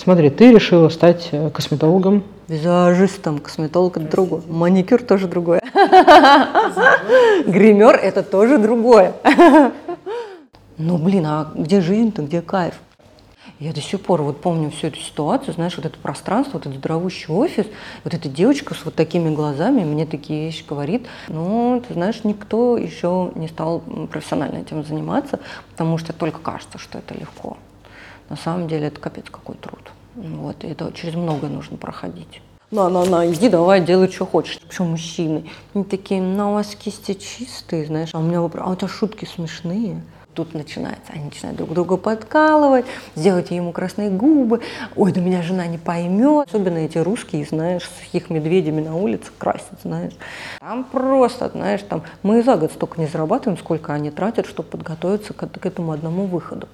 Смотри, ты решила стать э, косметологом. Визажистом, косметолог это другое. Маникюр тоже другое. Гример это тоже другое. Ну, блин, а где жизнь-то, где кайф? Я до сих пор вот помню всю эту ситуацию, знаешь, вот это пространство, вот этот дровущий офис, вот эта девочка с вот такими глазами мне такие вещи говорит. Ну, ты знаешь, никто еще не стал профессионально этим заниматься, потому что только кажется, что это легко. На самом деле это капец какой труд. Вот, и это через много нужно проходить. На, на, на, иди, давай, делай, что хочешь. Причем мужчины. Они такие, ну, у вас кисти чистые, знаешь, а у меня вопрос, а у тебя шутки смешные тут начинается. Они начинают друг друга подкалывать, сделать ему красные губы. Ой, да меня жена не поймет. Особенно эти русские, знаешь, с их медведями на улице красят, знаешь. Там просто, знаешь, там мы за год столько не зарабатываем, сколько они тратят, чтобы подготовиться к, к этому одному выходу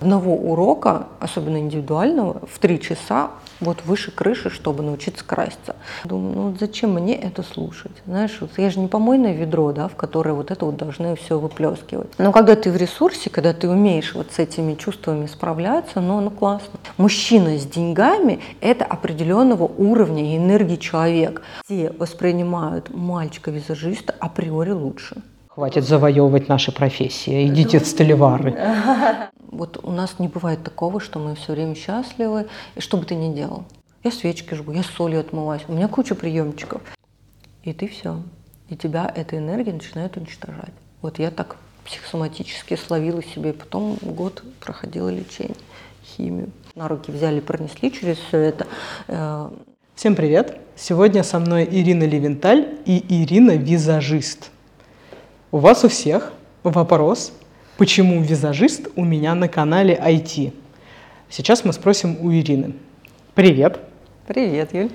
одного урока, особенно индивидуального, в три часа вот выше крыши, чтобы научиться краситься. Думаю, ну вот зачем мне это слушать? Знаешь, вот я же не помойное ведро, да, в которое вот это вот должны все выплескивать. Но когда ты в ресурсе, когда ты умеешь вот с этими чувствами справляться, ну, ну классно. Мужчина с деньгами – это определенного уровня и энергии человек. Все воспринимают мальчика-визажиста априори лучше. Хватит завоевывать наши профессии. Идите в столевары. Вот у нас не бывает такого, что мы все время счастливы, и что бы ты ни делал. Я свечки жгу, я солью отмываюсь, у меня куча приемчиков. И ты все. И тебя эта энергия начинает уничтожать. Вот я так психосоматически словила себе, потом год проходила лечение, химию. На руки взяли, пронесли через все это. Э, Всем привет! Сегодня со мной Ирина Левенталь и Ирина Визажист. У вас у всех вопрос, почему визажист у меня на канале IT? Сейчас мы спросим у Ирины. Привет. Привет, Юль.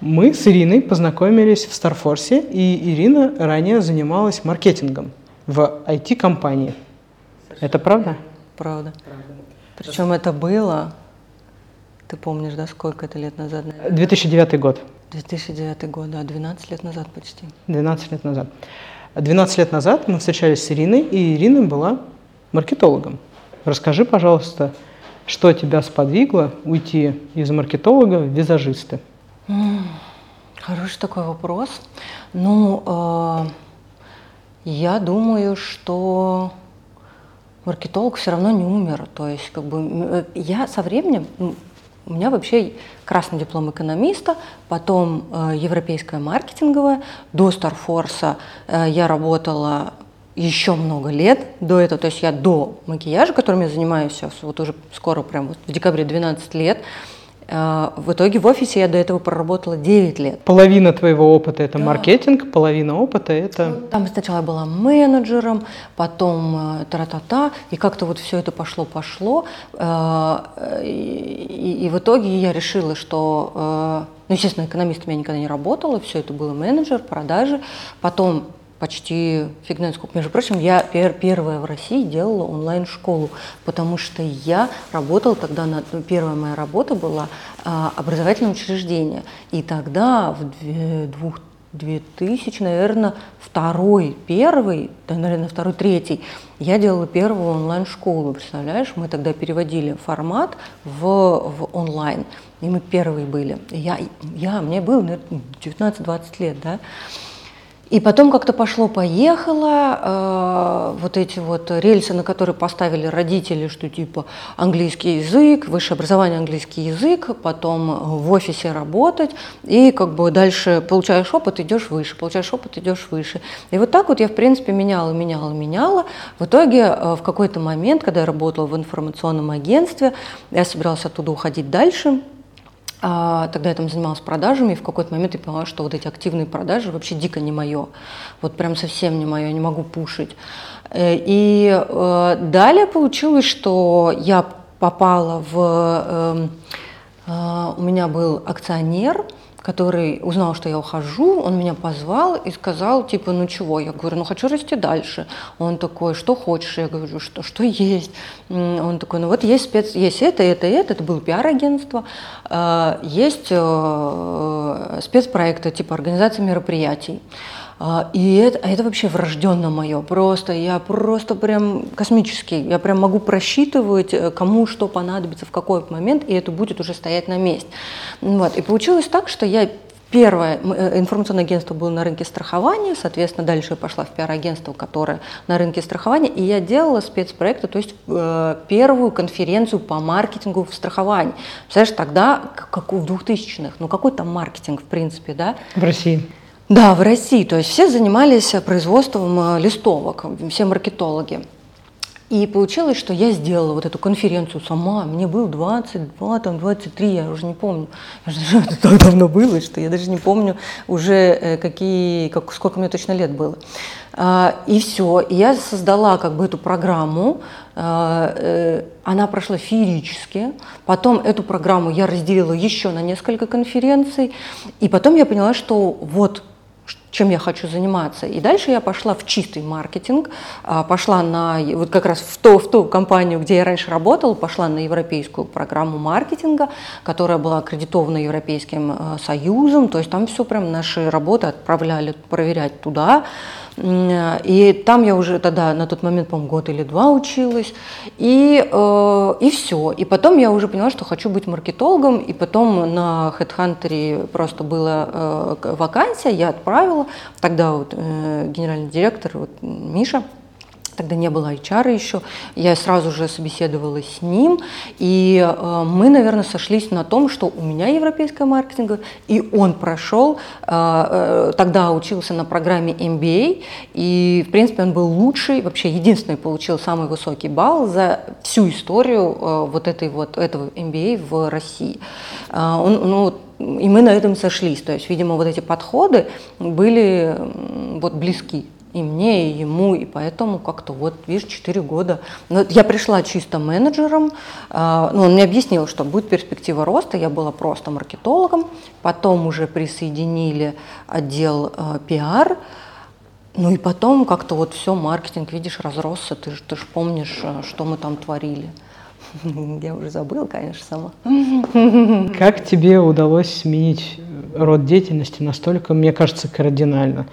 Мы с Ириной познакомились в Старфорсе, и Ирина ранее занималась маркетингом в IT-компании. Это правда? Правда. Причем это было, ты помнишь, да, сколько это лет назад? 2009 год. 2009 год, да, 12 лет назад почти. 12 лет назад. 12 лет назад мы встречались с Ириной, и Ирина была маркетологом. Расскажи, пожалуйста, что тебя сподвигло уйти из маркетолога в визажисты? Хороший такой вопрос. Ну, э, я думаю, что маркетолог все равно не умер. То есть, как бы, э, я со временем, у меня вообще красный диплом экономиста, потом э, европейская маркетинговая. До Старфорса э, я работала еще много лет до этого, то есть я до макияжа, которым я занимаюсь сейчас, вот уже скоро, прям вот в декабре 12 лет, в итоге в офисе я до этого проработала 9 лет. Половина твоего опыта это да. маркетинг, половина опыта это... Ну, там сначала я была менеджером, потом э, тра-та-та, и как-то вот все это пошло-пошло. Э, и, и в итоге я решила, что... Э, ну, естественно, экономистом я никогда не работала, все это было менеджер, продажи. Потом почти фиг сколько. Между прочим, я пер, первая в России делала онлайн-школу, потому что я работала тогда, на, ну, первая моя работа была а, образовательное учреждение. И тогда в двух 2000, наверное, второй, первый, да, наверное, второй, третий, я делала первую онлайн-школу, представляешь? Мы тогда переводили формат в, в онлайн, и мы первые были. Я, я мне было, наверное, 19-20 лет, да, и потом как-то пошло-поехало, э, вот эти вот рельсы, на которые поставили родители, что типа английский язык, высшее образование английский язык, потом в офисе работать, и как бы дальше получаешь опыт, идешь выше, получаешь опыт, идешь выше. И вот так вот я, в принципе, меняла, меняла, меняла. В итоге э, в какой-то момент, когда я работала в информационном агентстве, я собиралась оттуда уходить дальше, а, тогда я там занималась продажами, и в какой-то момент я поняла, что вот эти активные продажи вообще дико не мое. Вот прям совсем не мое, я не могу пушить. Э, и э, далее получилось, что я попала в... Эм, э, у меня был акционер, который узнал, что я ухожу, он меня позвал и сказал, типа, ну чего? Я говорю, ну хочу расти дальше. Он такой, что хочешь? Я говорю, что, что есть? Он такой, ну вот есть спец, есть это, это, это, это было пиар-агентство, э, есть э, спецпроекты, типа организация мероприятий. А, и это, а это вообще врожденно мое. Просто я просто прям космический. Я прям могу просчитывать, э, кому что понадобится в какой момент, и это будет уже стоять на месте. Вот. И получилось так, что я Первое, э, информационное агентство было на рынке страхования, соответственно, дальше я пошла в пиар-агентство, которое на рынке страхования, и я делала спецпроекты, то есть э, первую конференцию по маркетингу в страховании. Представляешь, тогда, как в 2000-х, ну какой там маркетинг, в принципе, да? В России. Да, в России. То есть все занимались производством э, листовок, все маркетологи. И получилось, что я сделала вот эту конференцию сама. Мне было 22, там 23, я уже не помню. Это так давно было, что я даже не помню уже, э, какие, как, сколько мне точно лет было. А, и все. И я создала как бы эту программу. А, э, она прошла феерически. Потом эту программу я разделила еще на несколько конференций. И потом я поняла, что вот чем я хочу заниматься. И дальше я пошла в чистый маркетинг, а, пошла на, вот как раз в ту, в ту компанию, где я раньше работала, пошла на европейскую программу маркетинга, которая была аккредитована Европейским э, Союзом, то есть там все прям наши работы отправляли проверять туда, и там я уже тогда на тот момент, по-моему, год или два училась. И, э, и все. И потом я уже поняла, что хочу быть маркетологом. И потом на HeadHunter просто была э, вакансия, я отправила. Тогда вот э, генеральный директор вот, Миша тогда не было HR еще, я сразу же собеседовалась с ним, и э, мы, наверное, сошлись на том, что у меня европейская маркетинг, и он прошел, э, э, тогда учился на программе MBA, и, в принципе, он был лучший, вообще единственный получил самый высокий балл за всю историю э, вот этой вот этого MBA в России. Э, он, ну, и мы на этом сошлись, то есть, видимо, вот эти подходы были вот близки и мне, и ему, и поэтому как-то вот, видишь, 4 года. Но я пришла чисто менеджером, э, ну, он мне объяснил, что будет перспектива роста, я была просто маркетологом, потом уже присоединили отдел э, пиар, ну и потом как-то вот все, маркетинг, видишь, разросся, ты, ты же помнишь, э, что мы там творили. Я уже забыла, конечно, сама. Как тебе удалось сменить род деятельности настолько, мне кажется, кардинально?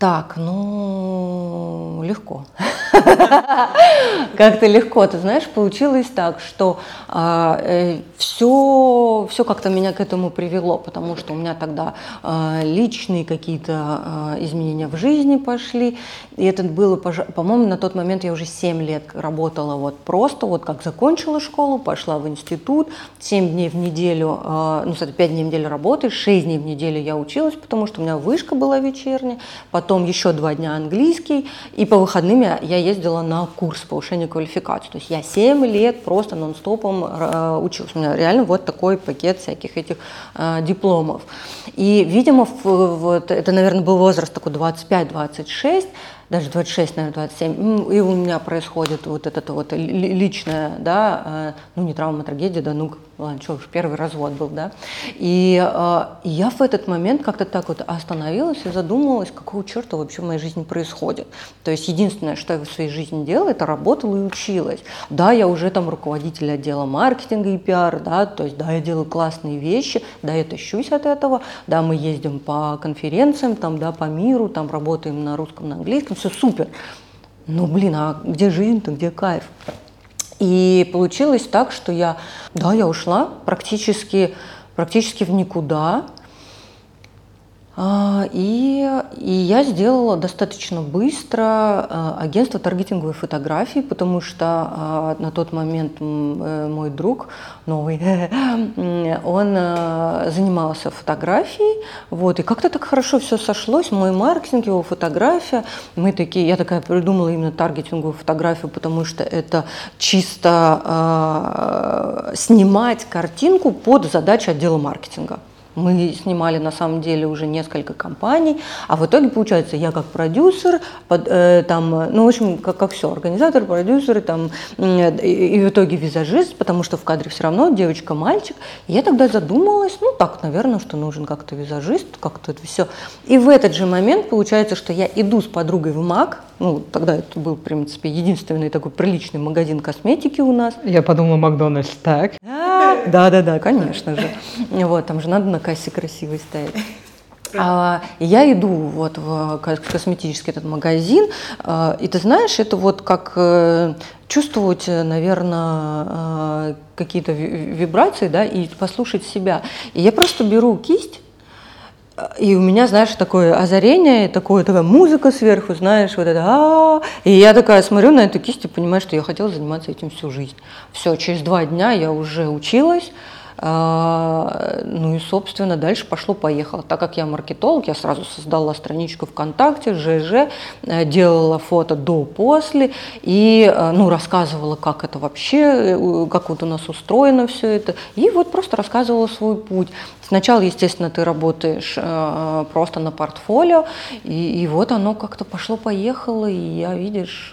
Так, ну, легко. Как-то легко, ты знаешь, получилось так, что а, э, все, все как-то меня к этому привело, потому что у меня тогда а, личные какие-то а, изменения в жизни пошли, и это было, по-моему, на тот момент я уже 7 лет работала вот просто, вот как закончила школу, пошла в институт, 7 дней в неделю, ну, кстати, 5 дней в неделю работы, 6 дней в неделю я училась, потому что у меня вышка была вечерняя, потом еще 2 дня английский, и по выходным я, я ездила на курс повышения квалификации. То есть я 7 лет просто нон-стопом э, училась. У меня реально вот такой пакет всяких этих э, дипломов. И, видимо, вот, это, наверное, был возраст такой 25-26, даже 26, наверное, 27, и у меня происходит вот это вот личное, да, э, ну не травма, трагедия, да, ну ладно, что уж, первый развод был, да, и, э, я в этот момент как-то так вот остановилась и задумалась, какого черта вообще в моей жизни происходит. То есть единственное, что я в своей жизни делала, это работала и училась. Да, я уже там руководитель отдела маркетинга и пиар, да, то есть да, я делаю классные вещи, да, я тащусь от этого, да, мы ездим по конференциям, там, да, по миру, там работаем на русском, на английском, все супер. Ну, блин, а где жизнь-то, где кайф? И получилось так, что я, да, я ушла практически, практически в никуда. А, и, и я сделала достаточно быстро а, агентство таргетинговой фотографии, потому что а, на тот момент э, мой друг новый, он занимался фотографией, вот, и как-то так хорошо все сошлось, мой маркетинг, его фотография, мы такие, я такая придумала именно таргетинговую фотографию, потому что это чисто снимать картинку под задачу отдела маркетинга. Мы снимали на самом деле уже несколько компаний, а в итоге получается я как продюсер, под, э, там, ну в общем как, как все, организатор, продюсер, там, э, и, и в итоге визажист, потому что в кадре все равно девочка-мальчик. И я тогда задумалась, ну так, наверное, что нужен как-то визажист, как-то это все. И в этот же момент получается, что я иду с подругой в МАК, ну тогда это был, в принципе, единственный такой приличный магазин косметики у нас. Я подумала, Макдональдс, так. Да, да, да, конечно же. Вот, там же надо на кассе красивой стоять. А, я иду вот в косметический этот магазин, а, и ты знаешь, это вот как э, чувствовать, наверное, э, какие-то вибрации, да, и послушать себя. И я просто беру кисть, и у меня, знаешь, такое озарение, такое, такая музыка сверху, знаешь, вот это, а, и я такая смотрю на эту кисть и понимаю, что я хотела заниматься этим всю жизнь. Все, через два дня я уже училась, а, ну и, собственно, дальше пошло-поехало. Так как я маркетолог, я сразу создала страничку ВКонтакте, ЖЖ, э, делала фото до-после и э, ну, рассказывала, как это вообще, э, как вот у нас устроено все это. И вот просто рассказывала свой путь. Сначала, естественно, ты работаешь просто на портфолио, и, и вот оно как-то пошло-поехало, и я, видишь,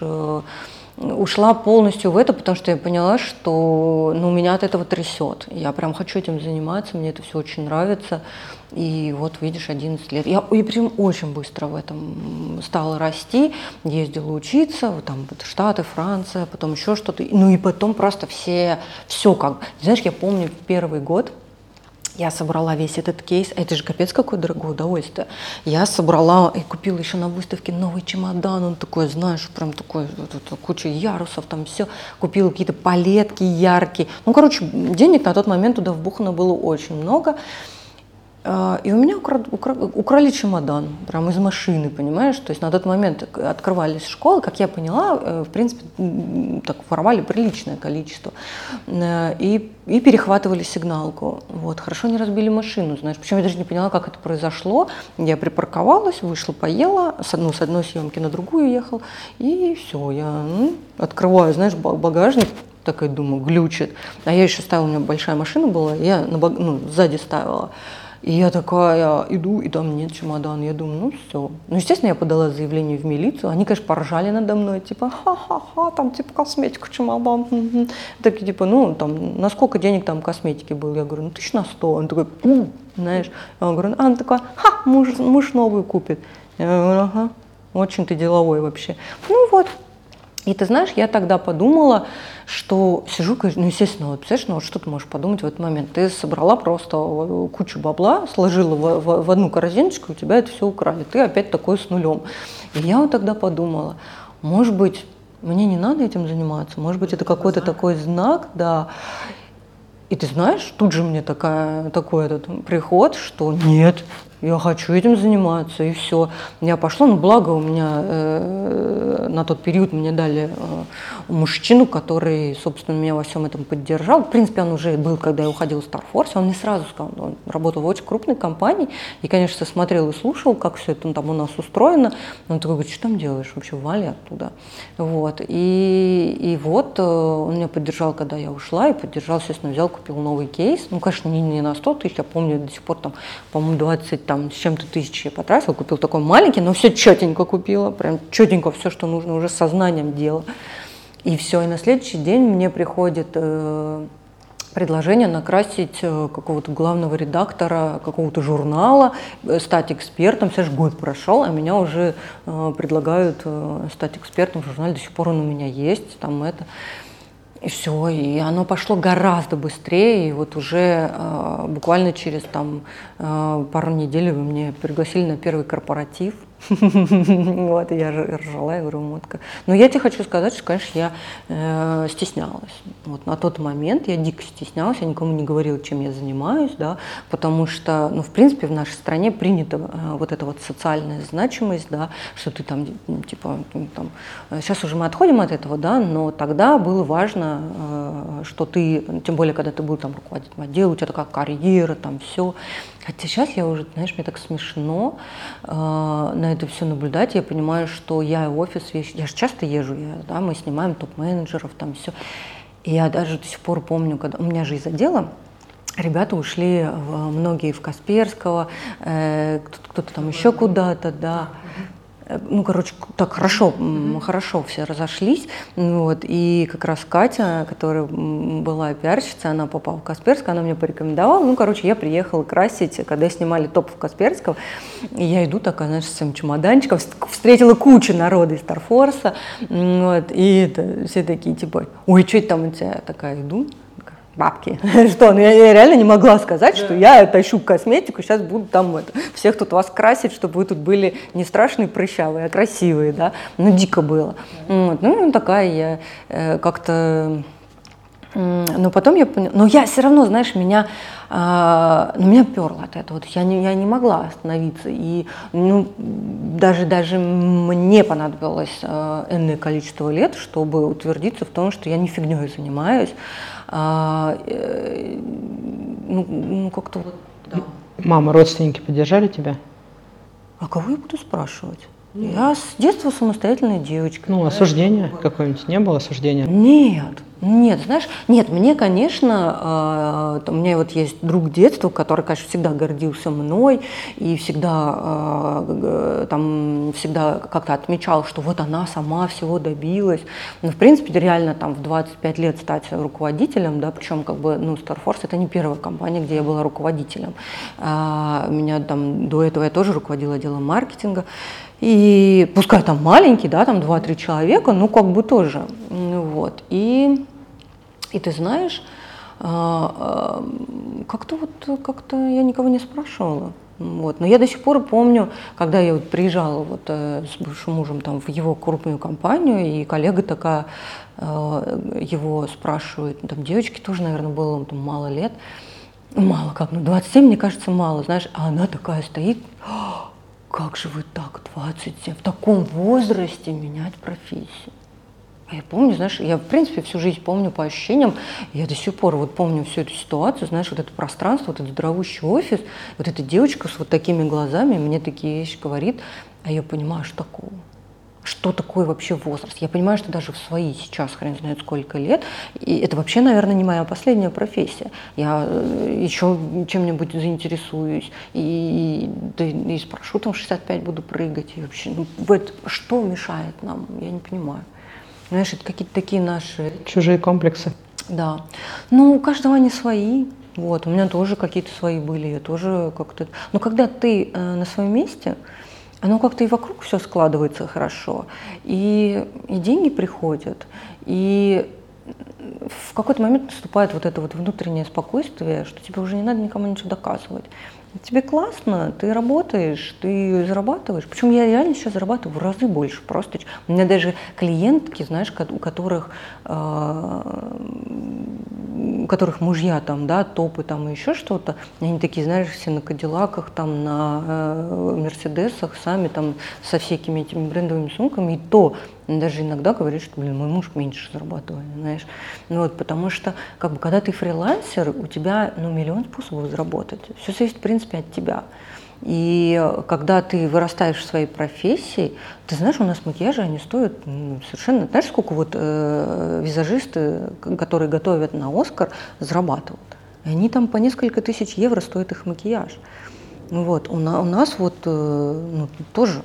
ушла полностью в это, потому что я поняла, что ну, меня от этого трясет. Я прям хочу этим заниматься, мне это все очень нравится. И вот, видишь, 11 лет. Я, я прям очень быстро в этом стала расти. Ездила учиться, вот там вот Штаты, Франция, потом еще что-то. Ну и потом просто все, все как. Знаешь, я помню первый год, я собрала весь этот кейс. Это же капец какое дорогое удовольствие. Я собрала и купила еще на выставке новый чемодан. Он такой, знаешь, прям такой, куча ярусов, там все. Купила какие-то палетки яркие. Ну, короче, денег на тот момент туда вбухано было очень много. А, и у меня укра... Укра... украли чемодан, прям из машины, понимаешь? То есть на тот момент открывались школы, как я поняла, э, в принципе, так воровали приличное количество. Э, и, и перехватывали сигналку. Вот. Хорошо не разбили машину, знаешь. Причем я даже не поняла, как это произошло. Я припарковалась, вышла, поела, с, ну, с одной съемки на другую ехал. И все, я ну, открываю, знаешь, багажник, такая думаю, глючит. А я еще ставила, у меня большая машина была, я на ну, сзади ставила. И я такая иду, и там нет чемодана. Я думаю, ну все. Ну, естественно, я подала заявление в милицию. Они, конечно, поржали надо мной, типа, ха-ха-ха, там, типа, косметика, чемодан. Такие, типа, ну, там, на сколько денег там косметики было? Я говорю, ну, тысяч на сто. Он такой, Пу! знаешь. Я говорю, а он такой, ха, муж, муж новую купит. Я говорю, ага, очень ты деловой вообще. Ну вот, и ты знаешь, я тогда подумала, что сижу, ну, естественно, вот, представляешь, ну, вот что ты можешь подумать в этот момент? Ты собрала просто кучу бабла, сложила в, в, в одну корзиночку, у тебя это все украли. Ты опять такой с нулем. И я вот тогда подумала, может быть, мне не надо этим заниматься, может быть, это какой-то такой знак, да. И ты знаешь, тут же мне такая, такой этот приход, что нет, я хочу этим заниматься, и все. Я пошла, но благо у меня э, на тот период мне дали э, мужчину, который, собственно, меня во всем этом поддержал. В принципе, он уже был, когда я уходила в Starforce, он мне сразу сказал, он работал в очень крупной компании, и, конечно, смотрел и слушал, как все это там у нас устроено. Он такой говорит, что там делаешь, вообще вали оттуда. Вот. И, и вот э, он меня поддержал, когда я ушла, и поддержал, естественно, взял, купил новый кейс. Ну, конечно, не, не на 100 тысяч, я помню, до сих пор там, по-моему, 20 там с чем-то тысячи я потратила, купил такой маленький, но все четенько купила, прям четенько все, что нужно, уже сознанием дела. И все, и на следующий день мне приходит э, предложение накрасить э, какого-то главного редактора какого-то журнала, э, стать экспертом. Все же год прошел, а меня уже э, предлагают э, стать экспертом в журнале. До сих пор он у меня есть. Там это. И все, и оно пошло гораздо быстрее, и вот уже э, буквально через там э, пару недель вы мне пригласили на первый корпоратив, Вот, я ржала, я говорю, мотка. Но я тебе хочу сказать, что, конечно, я э, стеснялась. Вот на тот момент я дико стеснялась, я никому не говорила, чем я занимаюсь, да, потому что, ну, в принципе, в нашей стране принята э, вот эта вот социальная значимость, да, что ты там, ну, типа, там, сейчас уже мы отходим от этого, да, но тогда было важно, э, что ты, тем более, когда ты был там руководителем отдела, у тебя такая карьера, там все, Хотя сейчас я уже, знаешь, мне так смешно э, на это все наблюдать. Я понимаю, что я офис вещь. Я же часто езжу, я, да, мы снимаем топ-менеджеров, там все. И я даже до сих пор помню, когда у меня же из отдела ребята ушли многие в Касперского, э, кто-то там еще куда-то, да. Э, ну, короче, так хорошо, mm-hmm. хорошо все разошлись, вот, и как раз Катя, которая была пиарщица, она попала в Касперск, она мне порекомендовала, ну, короче, я приехала красить, когда снимали топ в Касперском, и я иду такая, знаешь, с своим чемоданчиком, встретила кучу народа из Старфорса, вот, и это, все такие, типа, ой, что это там у тебя? Такая иду, бабки. Что, ну я, реально не могла сказать, да. что я тащу косметику, сейчас буду там это, всех тут вас красить, чтобы вы тут были не страшные прыщавые, а красивые, да. Ну, дико было. Да. Вот. Ну, такая я э, как-то но потом я поняла, но я все равно, знаешь, меня, э, ну, меня перло от этого, я не, я не могла остановиться, и ну, даже, даже мне понадобилось э, энное количество лет, чтобы утвердиться в том, что я не фигней занимаюсь, э, э, ну, ну как-то вот, да. Мама, родственники поддержали тебя? А кого я буду спрашивать? Я с детства самостоятельная девочка. Ну, осуждение какое-нибудь не было осуждения? Нет, нет, знаешь, нет, мне, конечно, э, у меня вот есть друг детства, который, конечно, всегда гордился мной и всегда, э, там, всегда как-то отмечал, что вот она сама всего добилась. Но, в принципе, реально там в 25 лет стать руководителем, да, причем как бы, ну, Starforce это не первая компания, где я была руководителем. Э, меня там до этого я тоже руководила отделом маркетинга. И пускай там маленький, да, там 2-3 человека, ну как бы тоже. Вот. И, и ты знаешь, а, а, как-то вот как-то я никого не спрашивала. Вот. Но я до сих пор помню, когда я вот приезжала вот, э, с бывшим мужем там, в его крупную компанию, и коллега такая э, его спрашивает, там девочке тоже, наверное, было там, мало лет, мало как, ну 27, мне кажется, мало, знаешь, а она такая стоит, как же вы так, 27, в таком возрасте менять профессию? А я помню, знаешь, я в принципе всю жизнь помню по ощущениям, я до сих пор вот помню всю эту ситуацию, знаешь, вот это пространство, вот этот здоровущий офис, вот эта девочка с вот такими глазами мне такие вещи говорит, а я понимаю, что такого что такое вообще возраст. Я понимаю, что даже в свои сейчас, хрен знает сколько лет, и это вообще, наверное, не моя последняя профессия. Я э, еще чем-нибудь заинтересуюсь, и, и, и с парашютом 65 буду прыгать, и вообще, ну, вот, что мешает нам, я не понимаю. Знаешь, это какие-то такие наши... Чужие комплексы. Да. Ну, у каждого они свои. Вот, у меня тоже какие-то свои были, я тоже как-то... Но когда ты э, на своем месте, оно как-то и вокруг все складывается хорошо, и, и деньги приходят, и в какой-то момент наступает вот это вот внутреннее спокойствие, что тебе уже не надо никому ничего доказывать. Тебе классно, ты работаешь, ты зарабатываешь. Причем я реально сейчас зарабатываю в разы больше. Просто у меня даже клиентки, знаешь, у которых э, у которых мужья там, да, топы там и еще что-то, они такие, знаешь, все на Кадиллаках, там, на э, Мерседесах, сами там со всякими этими брендовыми сумками, и то даже иногда говорит, что, блин, мой муж меньше зарабатывает, знаешь. Ну вот, потому что, как бы, когда ты фрилансер, у тебя, ну, миллион способов заработать. Все зависит, в принципе, от тебя. И когда ты вырастаешь в своей профессии, ты знаешь, у нас макияжи, они стоят ну, совершенно... Знаешь, сколько вот э, визажисты, которые готовят на Оскар, зарабатывают? И они там по несколько тысяч евро стоит их макияж. Вот. У, на, у нас вот э, ну, тоже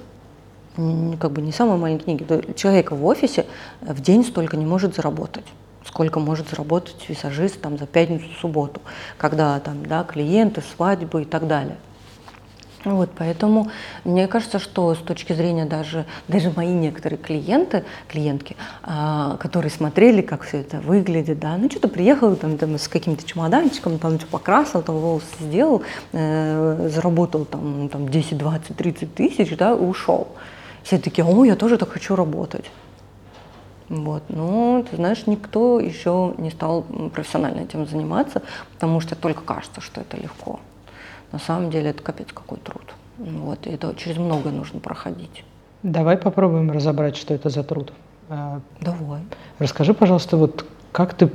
как бы не самые маленькие книги. Человек в офисе в день столько не может заработать сколько может заработать визажист там, за пятницу, субботу, когда там, да, клиенты, свадьбы и так далее. Вот, поэтому мне кажется, что с точки зрения даже, даже мои некоторые клиенты, клиентки, а, которые смотрели, как все это выглядит, да, ну что-то приехал там, там с каким-то чемоданчиком, там что покрасил, там волосы сделал, э, заработал там, там 10, 20, 30 тысяч, да, и ушел. Все такие, о, я тоже так хочу работать. Вот. Но, ты знаешь, никто еще не стал профессионально этим заниматься, потому что только кажется, что это легко. На самом деле это капец какой труд. Вот, и это через много нужно проходить. Давай попробуем разобрать, что это за труд. А, Давай. Расскажи, пожалуйста, вот как ты,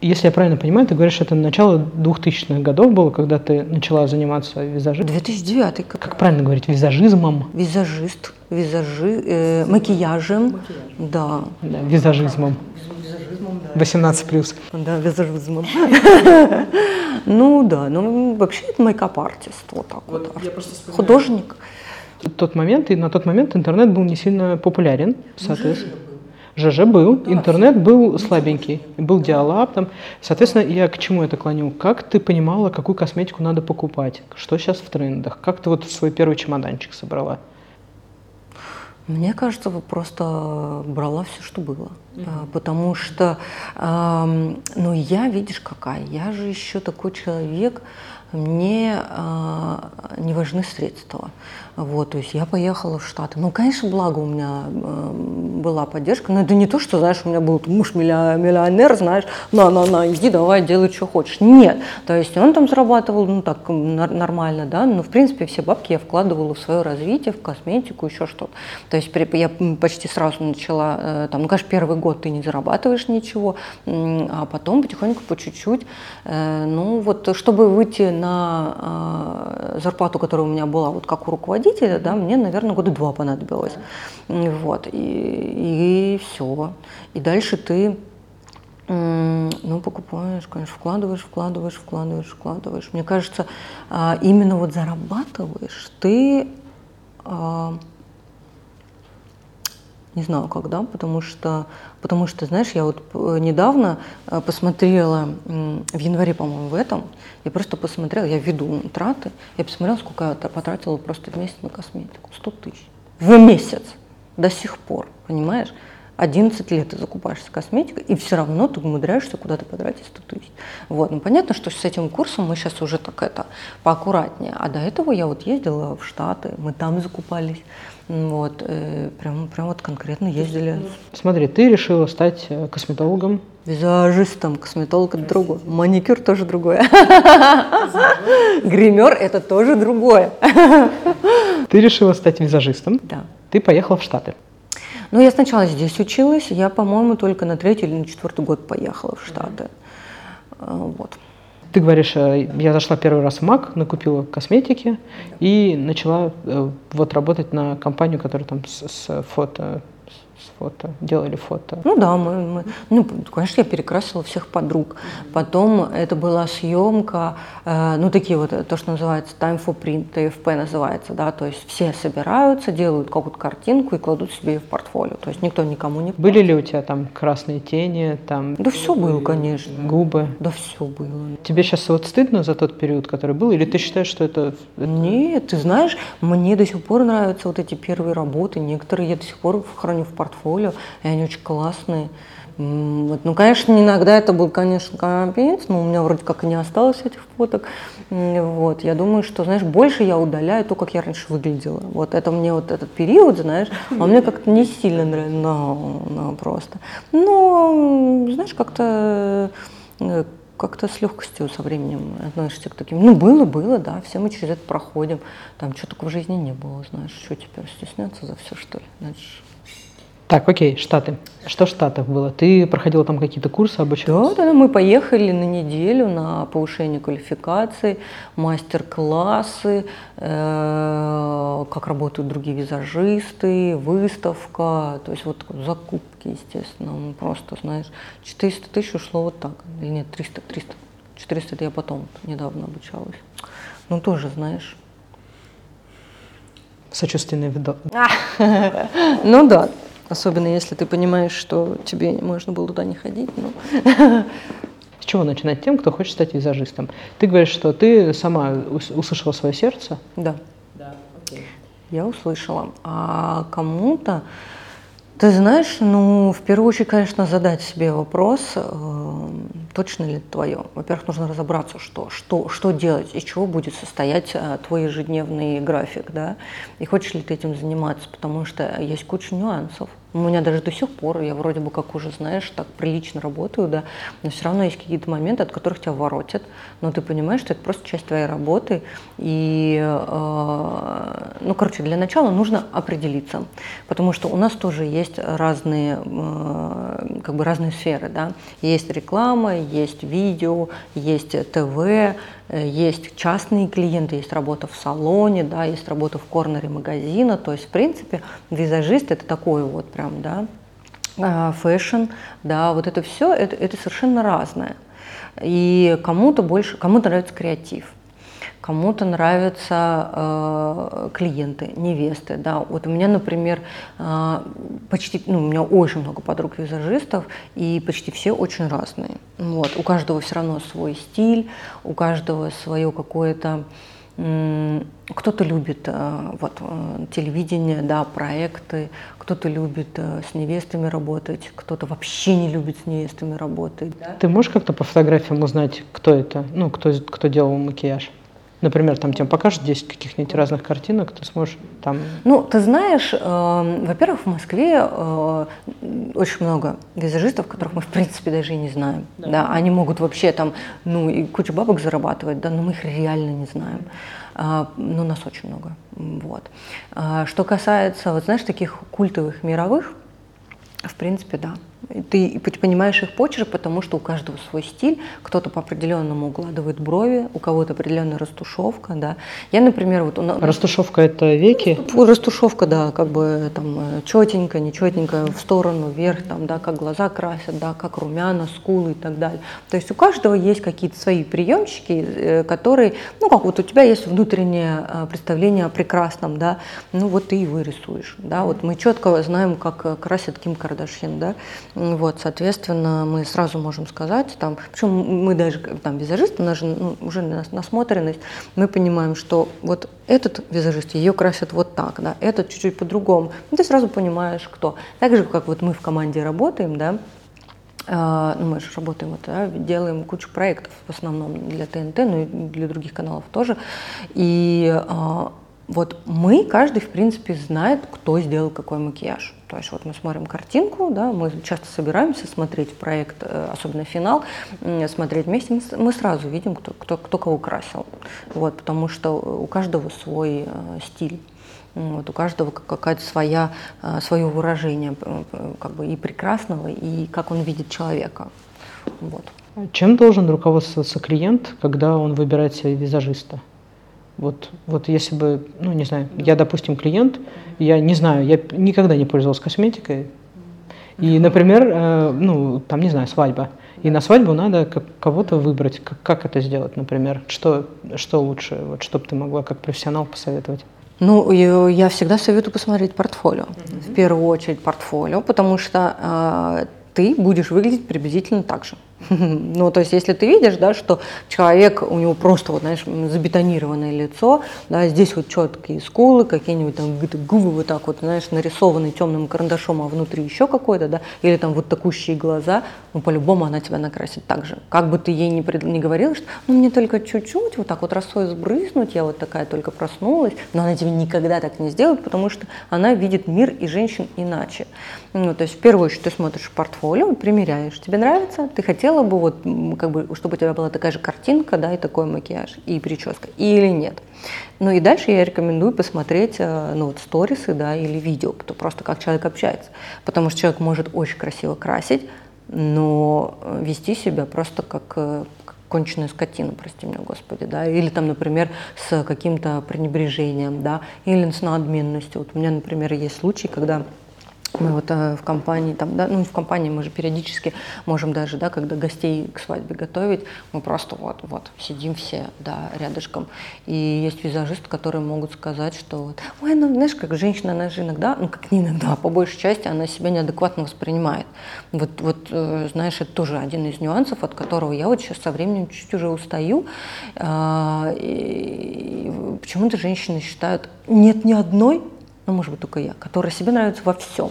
если я правильно понимаю, ты говоришь, это начало 2000-х годов было, когда ты начала заниматься визажизмом? 2009 как... как правильно говорить, визажизмом? Визажист, визажи, э, макияжем, макияжем. Да. да. Визажизмом. 18 плюс. Да, визажизмом. Ну да, ну вообще это мейкап-артист, вот так вот. Художник. Тот момент, и на тот момент интернет был не сильно популярен, соответственно. ЖЖ был, интернет был слабенький, был диалаб там. Соответственно, я к чему это клоню? Как ты понимала, какую косметику надо покупать? Что сейчас в трендах? Как ты вот свой первый чемоданчик собрала? Мне кажется, просто брала все, что было. Mm-hmm. Потому что, ну, я, видишь, какая, я же еще такой человек, мне не важны средства. Вот, то есть я поехала в Штаты. Ну, конечно, благо у меня э, была поддержка, но это не то, что, знаешь, у меня был муж миллионер, знаешь, на-на-на, иди, давай, делай, что хочешь. Нет, то есть он там зарабатывал, ну, так, нормально, да, но, в принципе, все бабки я вкладывала в свое развитие, в косметику, еще что-то. То есть я почти сразу начала, э, там, ну, конечно, первый год ты не зарабатываешь ничего, а потом потихоньку, по чуть-чуть, э, ну, вот, чтобы выйти на э, зарплату, которая у меня была, вот как у руководителя, родителя, да, мне, наверное, года два понадобилось. Вот, и, и все. И дальше ты ну, покупаешь, конечно, вкладываешь, вкладываешь, вкладываешь, вкладываешь. Мне кажется, а, именно вот зарабатываешь ты а, не знаю, когда, потому что, потому что, знаешь, я вот э, недавно э, посмотрела, в январе, по-моему, в этом, я просто посмотрела, я веду траты, я посмотрела, сколько я потратила просто в месяц на косметику. 100 тысяч. В месяц. До сих пор, понимаешь? 11 лет ты закупаешься косметикой, и все равно ты умудряешься куда-то потратить 100 тысяч. Вот. Ну, понятно, что с этим курсом мы сейчас уже так это поаккуратнее. А до этого я вот ездила в Штаты, мы там закупались. Вот, э, прям, прям вот конкретно ездили. Смотри, ты решила стать э, косметологом. Визажистом, косметолог это другое. Маникюр тоже другое. Гример это тоже другое. Ты решила стать визажистом? Да. Ты поехала в Штаты. Ну, я сначала здесь училась, я, по-моему, только на третий или на четвертый год поехала в Штаты. Mm-hmm. Вот. Ты говоришь, э, я зашла первый раз в МАК, накупила косметики и начала э, вот работать на компанию, которая там с, с фото фото, делали фото. Ну да, мы, мы ну, конечно, я перекрасила всех подруг. Потом это была съемка, э, ну такие вот, то, что называется time for print, TFP называется, да, то есть все собираются, делают какую-то картинку и кладут себе в портфолио, то есть никто никому не... Были ли у тебя там красные тени, там... Да все было, конечно. Губы? Да все было. Тебе сейчас вот стыдно за тот период, который был, или ты считаешь, что это... Нет, ты знаешь, мне до сих пор нравятся вот эти первые работы, некоторые я до сих пор храню в портфолио, портфолио, и они очень классные. Вот. Ну, конечно, иногда это был, конечно, капец, но у меня вроде как и не осталось этих фоток. Вот. Я думаю, что, знаешь, больше я удаляю то, как я раньше выглядела. Вот это мне вот этот период, знаешь, он мне как-то не сильно нравится, но, но просто. Но, знаешь, как-то э, как-то с легкостью со временем относишься к таким. Ну, было, было, да, все мы через это проходим. Там что только в жизни не было, знаешь, что теперь стесняться за все, что ли? Знаешь, так, окей, Штаты. Что в Штатах было? Ты проходила там какие-то курсы, обучалась? Да, да, мы поехали на неделю на повышение квалификации, мастер-классы, э, как работают другие визажисты, выставка, то есть вот закупки, естественно, ну, просто, знаешь, 400 тысяч ушло вот так, или нет, 300, 300, 400 это я потом недавно обучалась. Ну, тоже, знаешь, Сочувственный видок. Ну да, Особенно если ты понимаешь, что тебе можно было туда не ходить. Ну. С чего начинать тем, кто хочет стать визажистом? Ты говоришь, что ты сама услышала свое сердце? Да. Да, окей. Я услышала. А кому-то ты знаешь, ну, в первую очередь, конечно, задать себе вопрос, э, точно ли это твое. Во-первых, нужно разобраться, что, что, что делать, из чего будет состоять э, твой ежедневный график, да, и хочешь ли ты этим заниматься, потому что есть куча нюансов. У меня даже до сих пор, я вроде бы как уже, знаешь, так прилично работаю, да, но все равно есть какие-то моменты, от которых тебя воротят, но ты понимаешь, что это просто часть твоей работы, и, э, ну, короче, для начала нужно определиться, потому что у нас тоже есть разные, э, как бы разные сферы, да, есть реклама, есть видео, есть ТВ, есть частные клиенты, есть работа в салоне, да, есть работа в корнере магазина. То есть, в принципе, визажист это такой вот прям, да, а, fashion, да, вот это все, это, это совершенно разное. И кому-то больше, кому-то нравится креатив, кому-то нравятся э, клиенты, невесты. Да. Вот у меня, например, э, почти, ну, у меня очень много подруг визажистов, и почти все очень разные. Вот. У каждого все равно свой стиль, у каждого свое какое-то Кто-то любит вот, э, телевидение, да, проекты, кто-то любит э, с невестами работать, кто-то вообще не любит с невестами работать. Да? Ты можешь как-то по фотографиям узнать, кто это, ну, кто, кто делал макияж? Например, там тебе покажут 10 каких-нибудь разных картинок, ты сможешь там... Ну, ты знаешь, э, во-первых, в Москве э, очень много визажистов, которых мы, в принципе, даже и не знаем. Да. да. Они могут вообще там, ну, и кучу бабок зарабатывать, да, но мы их реально не знаем. Э, ну, нас очень много. Вот. Э, что касается, вот знаешь, таких культовых мировых, в принципе, да. Ты понимаешь их почерк, потому что у каждого свой стиль. Кто-то по определенному укладывает брови, у кого-то определенная растушевка, да. Я, например, вот... Растушевка – это веки? Растушевка, да, как бы там э, четенько, нечетенько, в сторону, вверх, там, да, как глаза красят, да, как румяна, скулы и так далее. То есть у каждого есть какие-то свои приемчики, э, которые, ну, как вот у тебя есть внутреннее э, представление о прекрасном, да, ну, вот ты его рисуешь, да, вот мы четко знаем, как красит Ким Кардашьян, да, вот, соответственно, мы сразу можем сказать, там, причем мы даже, там, визажисты, у нас же ну, уже насмотренность, мы понимаем, что вот этот визажист, ее красят вот так, да, этот чуть-чуть по-другому. Ну, ты сразу понимаешь, кто. Так же, как вот мы в команде работаем, да, а, ну, мы же работаем, да, делаем кучу проектов, в основном для ТНТ, но и для других каналов тоже. И а, вот мы, каждый, в принципе, знает, кто сделал какой макияж. То есть вот мы смотрим картинку, да, мы часто собираемся смотреть проект, э, особенно финал, смотреть вместе, мы сразу видим, кто, кто, кто кого красил. Вот, потому что у каждого свой э, стиль. Вот, у каждого какая-то своя, э, свое выражение как бы и прекрасного, и как он видит человека. Вот. Чем должен руководствоваться клиент, когда он выбирает себе визажиста? Вот, вот если бы, ну не знаю, я, допустим, клиент, я не знаю, я никогда не пользовался косметикой. И, например, э, ну, там, не знаю, свадьба. И на свадьбу надо кого-то выбрать. Как, как это сделать, например? Что, что лучше, вот, чтобы ты могла как профессионал посоветовать? Ну, я всегда советую посмотреть портфолио. Mm-hmm. В первую очередь портфолио, потому что э, ты будешь выглядеть приблизительно так же. Ну, то есть, если ты видишь, да, что человек, у него просто, вот, знаешь, забетонированное лицо, да, здесь вот четкие скулы, какие-нибудь там губы вот так вот, знаешь, нарисованные темным карандашом, а внутри еще какой-то, да, или там вот такущие глаза, ну, по-любому она тебя накрасит так же. Как бы ты ей не, пред... не говорила, что, ну, мне только чуть-чуть вот так вот росой сбрызнуть, я вот такая только проснулась, но она тебе никогда так не сделает, потому что она видит мир и женщин иначе. Ну, то есть, в первую очередь, ты смотришь портфолио, примеряешь, тебе нравится, ты хотела хотела бы, вот, как бы, чтобы у тебя была такая же картинка, да, и такой макияж, и прическа, или нет. Ну и дальше я рекомендую посмотреть, э, ну вот, сторисы, да, или видео, просто как человек общается. Потому что человек может очень красиво красить, но вести себя просто как э, конченая скотина, прости меня, Господи, да, или там, например, с каким-то пренебрежением, да, или с надменностью. Вот у меня, например, есть случай, когда мы вот э, в компании, там, да, ну в компании мы же периодически можем даже, да, когда гостей к свадьбе готовить, мы просто вот, вот сидим все, да, рядышком. И есть визажисты, которые могут сказать, что вот, ой, ну знаешь, как женщина, она же иногда, ну как не иногда, а по большей части она себя неадекватно воспринимает. Вот, вот э, знаешь, это тоже один из нюансов, от которого я вот сейчас со временем чуть-чуть уже устаю. Э, почему-то женщины считают, нет ни одной ну, может быть, только я, которая себе нравится во всем.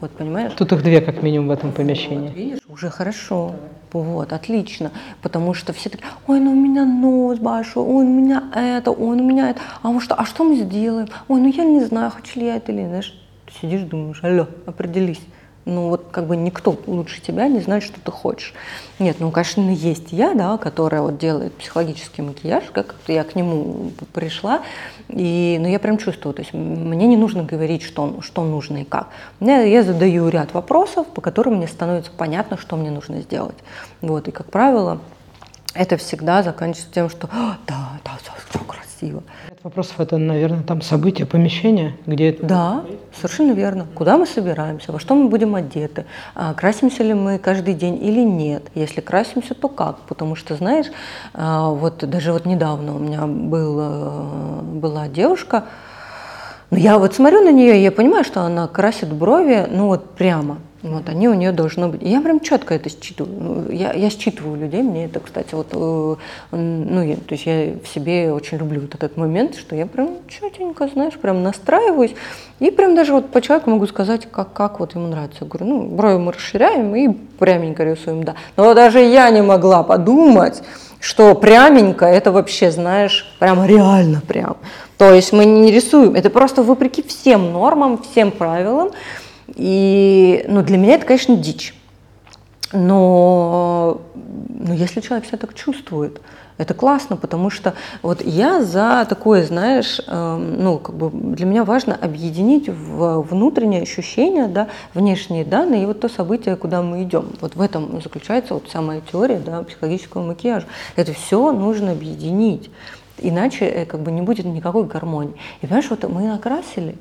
Вот, понимаешь? Тут их две, как минимум, в этом помещении. Вот, видишь, уже хорошо. Вот, отлично. Потому что все такие, ой, ну у меня нос большой, ой, у меня это, ой, ну у меня это. А мы что, а что мы сделаем? Ой, ну я не знаю, хочу ли я это или нет. Знаешь, сидишь, думаешь, алло, определись ну вот как бы никто лучше тебя не знает, что ты хочешь. Нет, ну, конечно, есть я, да, которая вот делает психологический макияж, как я к нему пришла, и, ну, я прям чувствую, то есть мне не нужно говорить, что, что нужно и как. Я, я задаю ряд вопросов, по которым мне становится понятно, что мне нужно сделать. Вот, и, как правило, это всегда заканчивается тем, что да, да, все, все красиво. Ряд вопросов это, наверное, там события, помещения, где это. Да, совершенно верно. Куда мы собираемся, во что мы будем одеты, а, красимся ли мы каждый день или нет. Если красимся, то как? Потому что, знаешь, а, вот даже вот недавно у меня был, э, была девушка, Но я вот смотрю на нее, и я понимаю, что она красит брови, ну вот прямо. Вот они у нее должны быть. Я прям четко это считываю. Ну, я, я считываю людей. Мне это, кстати, вот, э, ну, я, то есть я в себе очень люблю вот этот момент, что я прям четенько, знаешь, прям настраиваюсь. И прям даже вот по человеку могу сказать, как, как вот ему нравится. Я говорю, ну, брови мы расширяем и пряменько рисуем, да. Но даже я не могла подумать, что пряменько это вообще, знаешь, прям реально прям. То есть мы не рисуем, это просто вопреки всем нормам, всем правилам. И ну, для меня это, конечно, дичь. Но ну, если человек себя так чувствует, это классно, потому что вот я за такое, знаешь, э, ну, как бы для меня важно объединить в внутренние ощущения, да, внешние данные и вот то событие, куда мы идем. Вот в этом заключается вот вся моя теория, да, психологического макияжа. Это все нужно объединить, иначе э, как бы не будет никакой гармонии. И понимаешь, вот мы накрасили,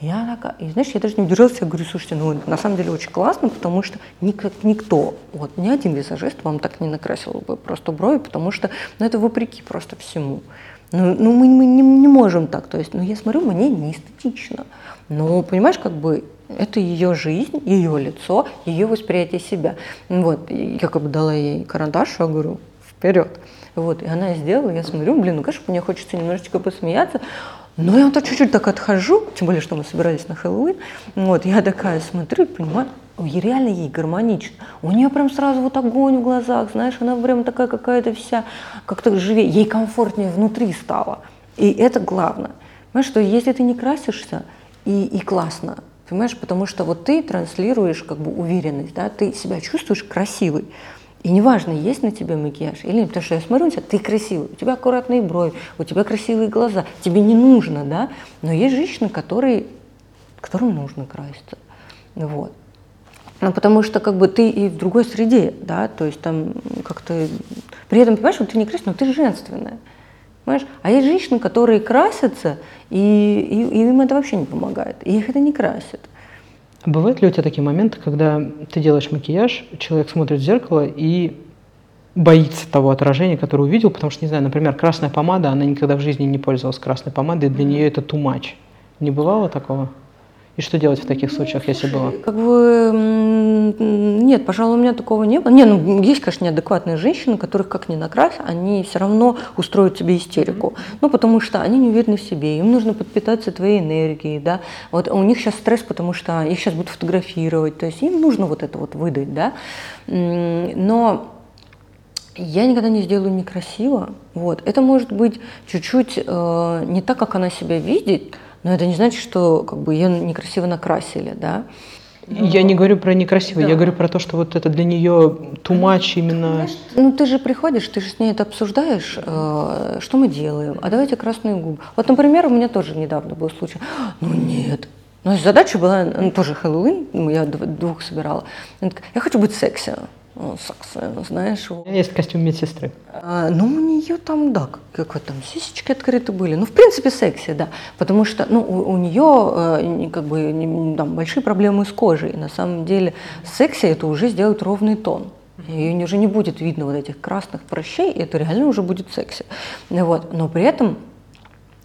я такая, и знаешь, я даже не удержалась, я говорю, слушайте, ну на самом деле очень классно, потому что ник, никто, вот ни один визажист вам так не накрасил бы просто брови, потому что, ну это вопреки просто всему. Ну, ну мы, мы не, не можем так, то есть, ну я смотрю, мне не эстетично. Но понимаешь, как бы это ее жизнь, ее лицо, ее восприятие себя. Вот, я как бы дала ей карандаш, я говорю, вперед. Вот, и она сделала, я смотрю, блин, ну, конечно, мне хочется немножечко посмеяться, но я вот чуть-чуть так отхожу, тем более, что мы собирались на Хэллоуин, вот, я такая смотрю и понимаю, ой, реально ей гармонично. У нее прям сразу вот огонь в глазах, знаешь, она прям такая какая-то вся, как-то живее, ей комфортнее внутри стало. И это главное. Понимаешь, что если ты не красишься, и, и классно, понимаешь, потому что вот ты транслируешь как бы уверенность, да, ты себя чувствуешь красивой. И неважно, есть на тебе макияж или нет, потому что я смотрю на тебя, ты красивый, у тебя аккуратные брови, у тебя красивые глаза, тебе не нужно, да, но есть женщины, которые, которым нужно краситься, вот. Ну, потому что как бы ты и в другой среде, да, то есть там как-то... При этом, понимаешь, вот ты не красишь, но ты женственная, понимаешь? А есть женщины, которые красятся, и, и, и им это вообще не помогает, и их это не красит. Бывают ли у тебя такие моменты, когда ты делаешь макияж, человек смотрит в зеркало и боится того отражения, которое увидел, потому что, не знаю, например, красная помада, она никогда в жизни не пользовалась красной помадой, для нее это too much. Не бывало такого? И что делать в таких случаях, если было? Как бы нет, пожалуй, у меня такого не было. Не, ну есть, конечно, неадекватные женщины, которых как ни накрась, они все равно устроят тебе истерику. Ну, потому что они не уверены в себе, им нужно подпитаться твоей энергией, да. Вот у них сейчас стресс, потому что их сейчас будут фотографировать, то есть им нужно вот это вот выдать, да. Но я никогда не сделаю некрасиво. Вот. Это может быть чуть-чуть э, не так, как она себя видит, но это не значит, что как бы ее некрасиво накрасили, да. Я не говорю про некрасиво, да. я говорю про то, что вот это для нее too much именно. Ну ты же приходишь, ты же с ней это обсуждаешь, э, что мы делаем, а давайте красные губы. Вот, например, у меня тоже недавно был случай. Ну нет, ну, задача была, ну, тоже Хэллоуин, я двух собирала. Я хочу быть секси. Знаешь. У меня есть костюм медсестры. А, ну, у нее там, да, как там сисечки открыты были. Ну, в принципе, секси, да. Потому что, ну, у, у нее э, как бы там большие проблемы с кожей. И на самом деле секси это уже сделать ровный тон. И уже не будет видно вот этих красных прыщей, и это реально уже будет секси. Вот. Но при этом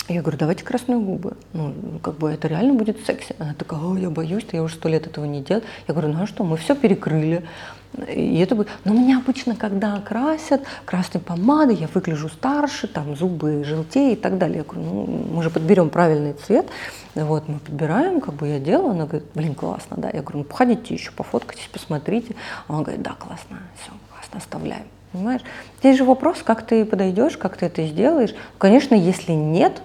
я говорю, давайте красные губы. Ну, как бы это реально будет секси. Она такая, о, я боюсь, я уже сто лет этого не делаю. Я говорю, ну а что, мы все перекрыли. И это будет, но меня обычно, когда красят красной помадой, я выгляжу старше, там зубы желтее и так далее. Я говорю, ну, мы же подберем правильный цвет. Вот, мы подбираем, как бы я делаю. Она говорит, блин, классно, да. Я говорю, ну, походите еще, пофоткайтесь, посмотрите. Он говорит, да, классно, все, классно, оставляем. Понимаешь? Здесь же вопрос, как ты подойдешь, как ты это сделаешь. Конечно, если нет,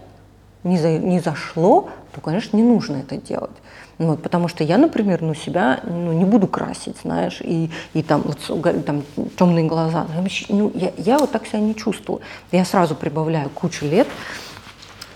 не, за, не зашло, то, конечно, не нужно это делать. Вот, потому что я, например, ну, себя ну, не буду красить, знаешь, и, и там, вот, там темные глаза. Ну, я, я вот так себя не чувствую. Я сразу прибавляю кучу лет,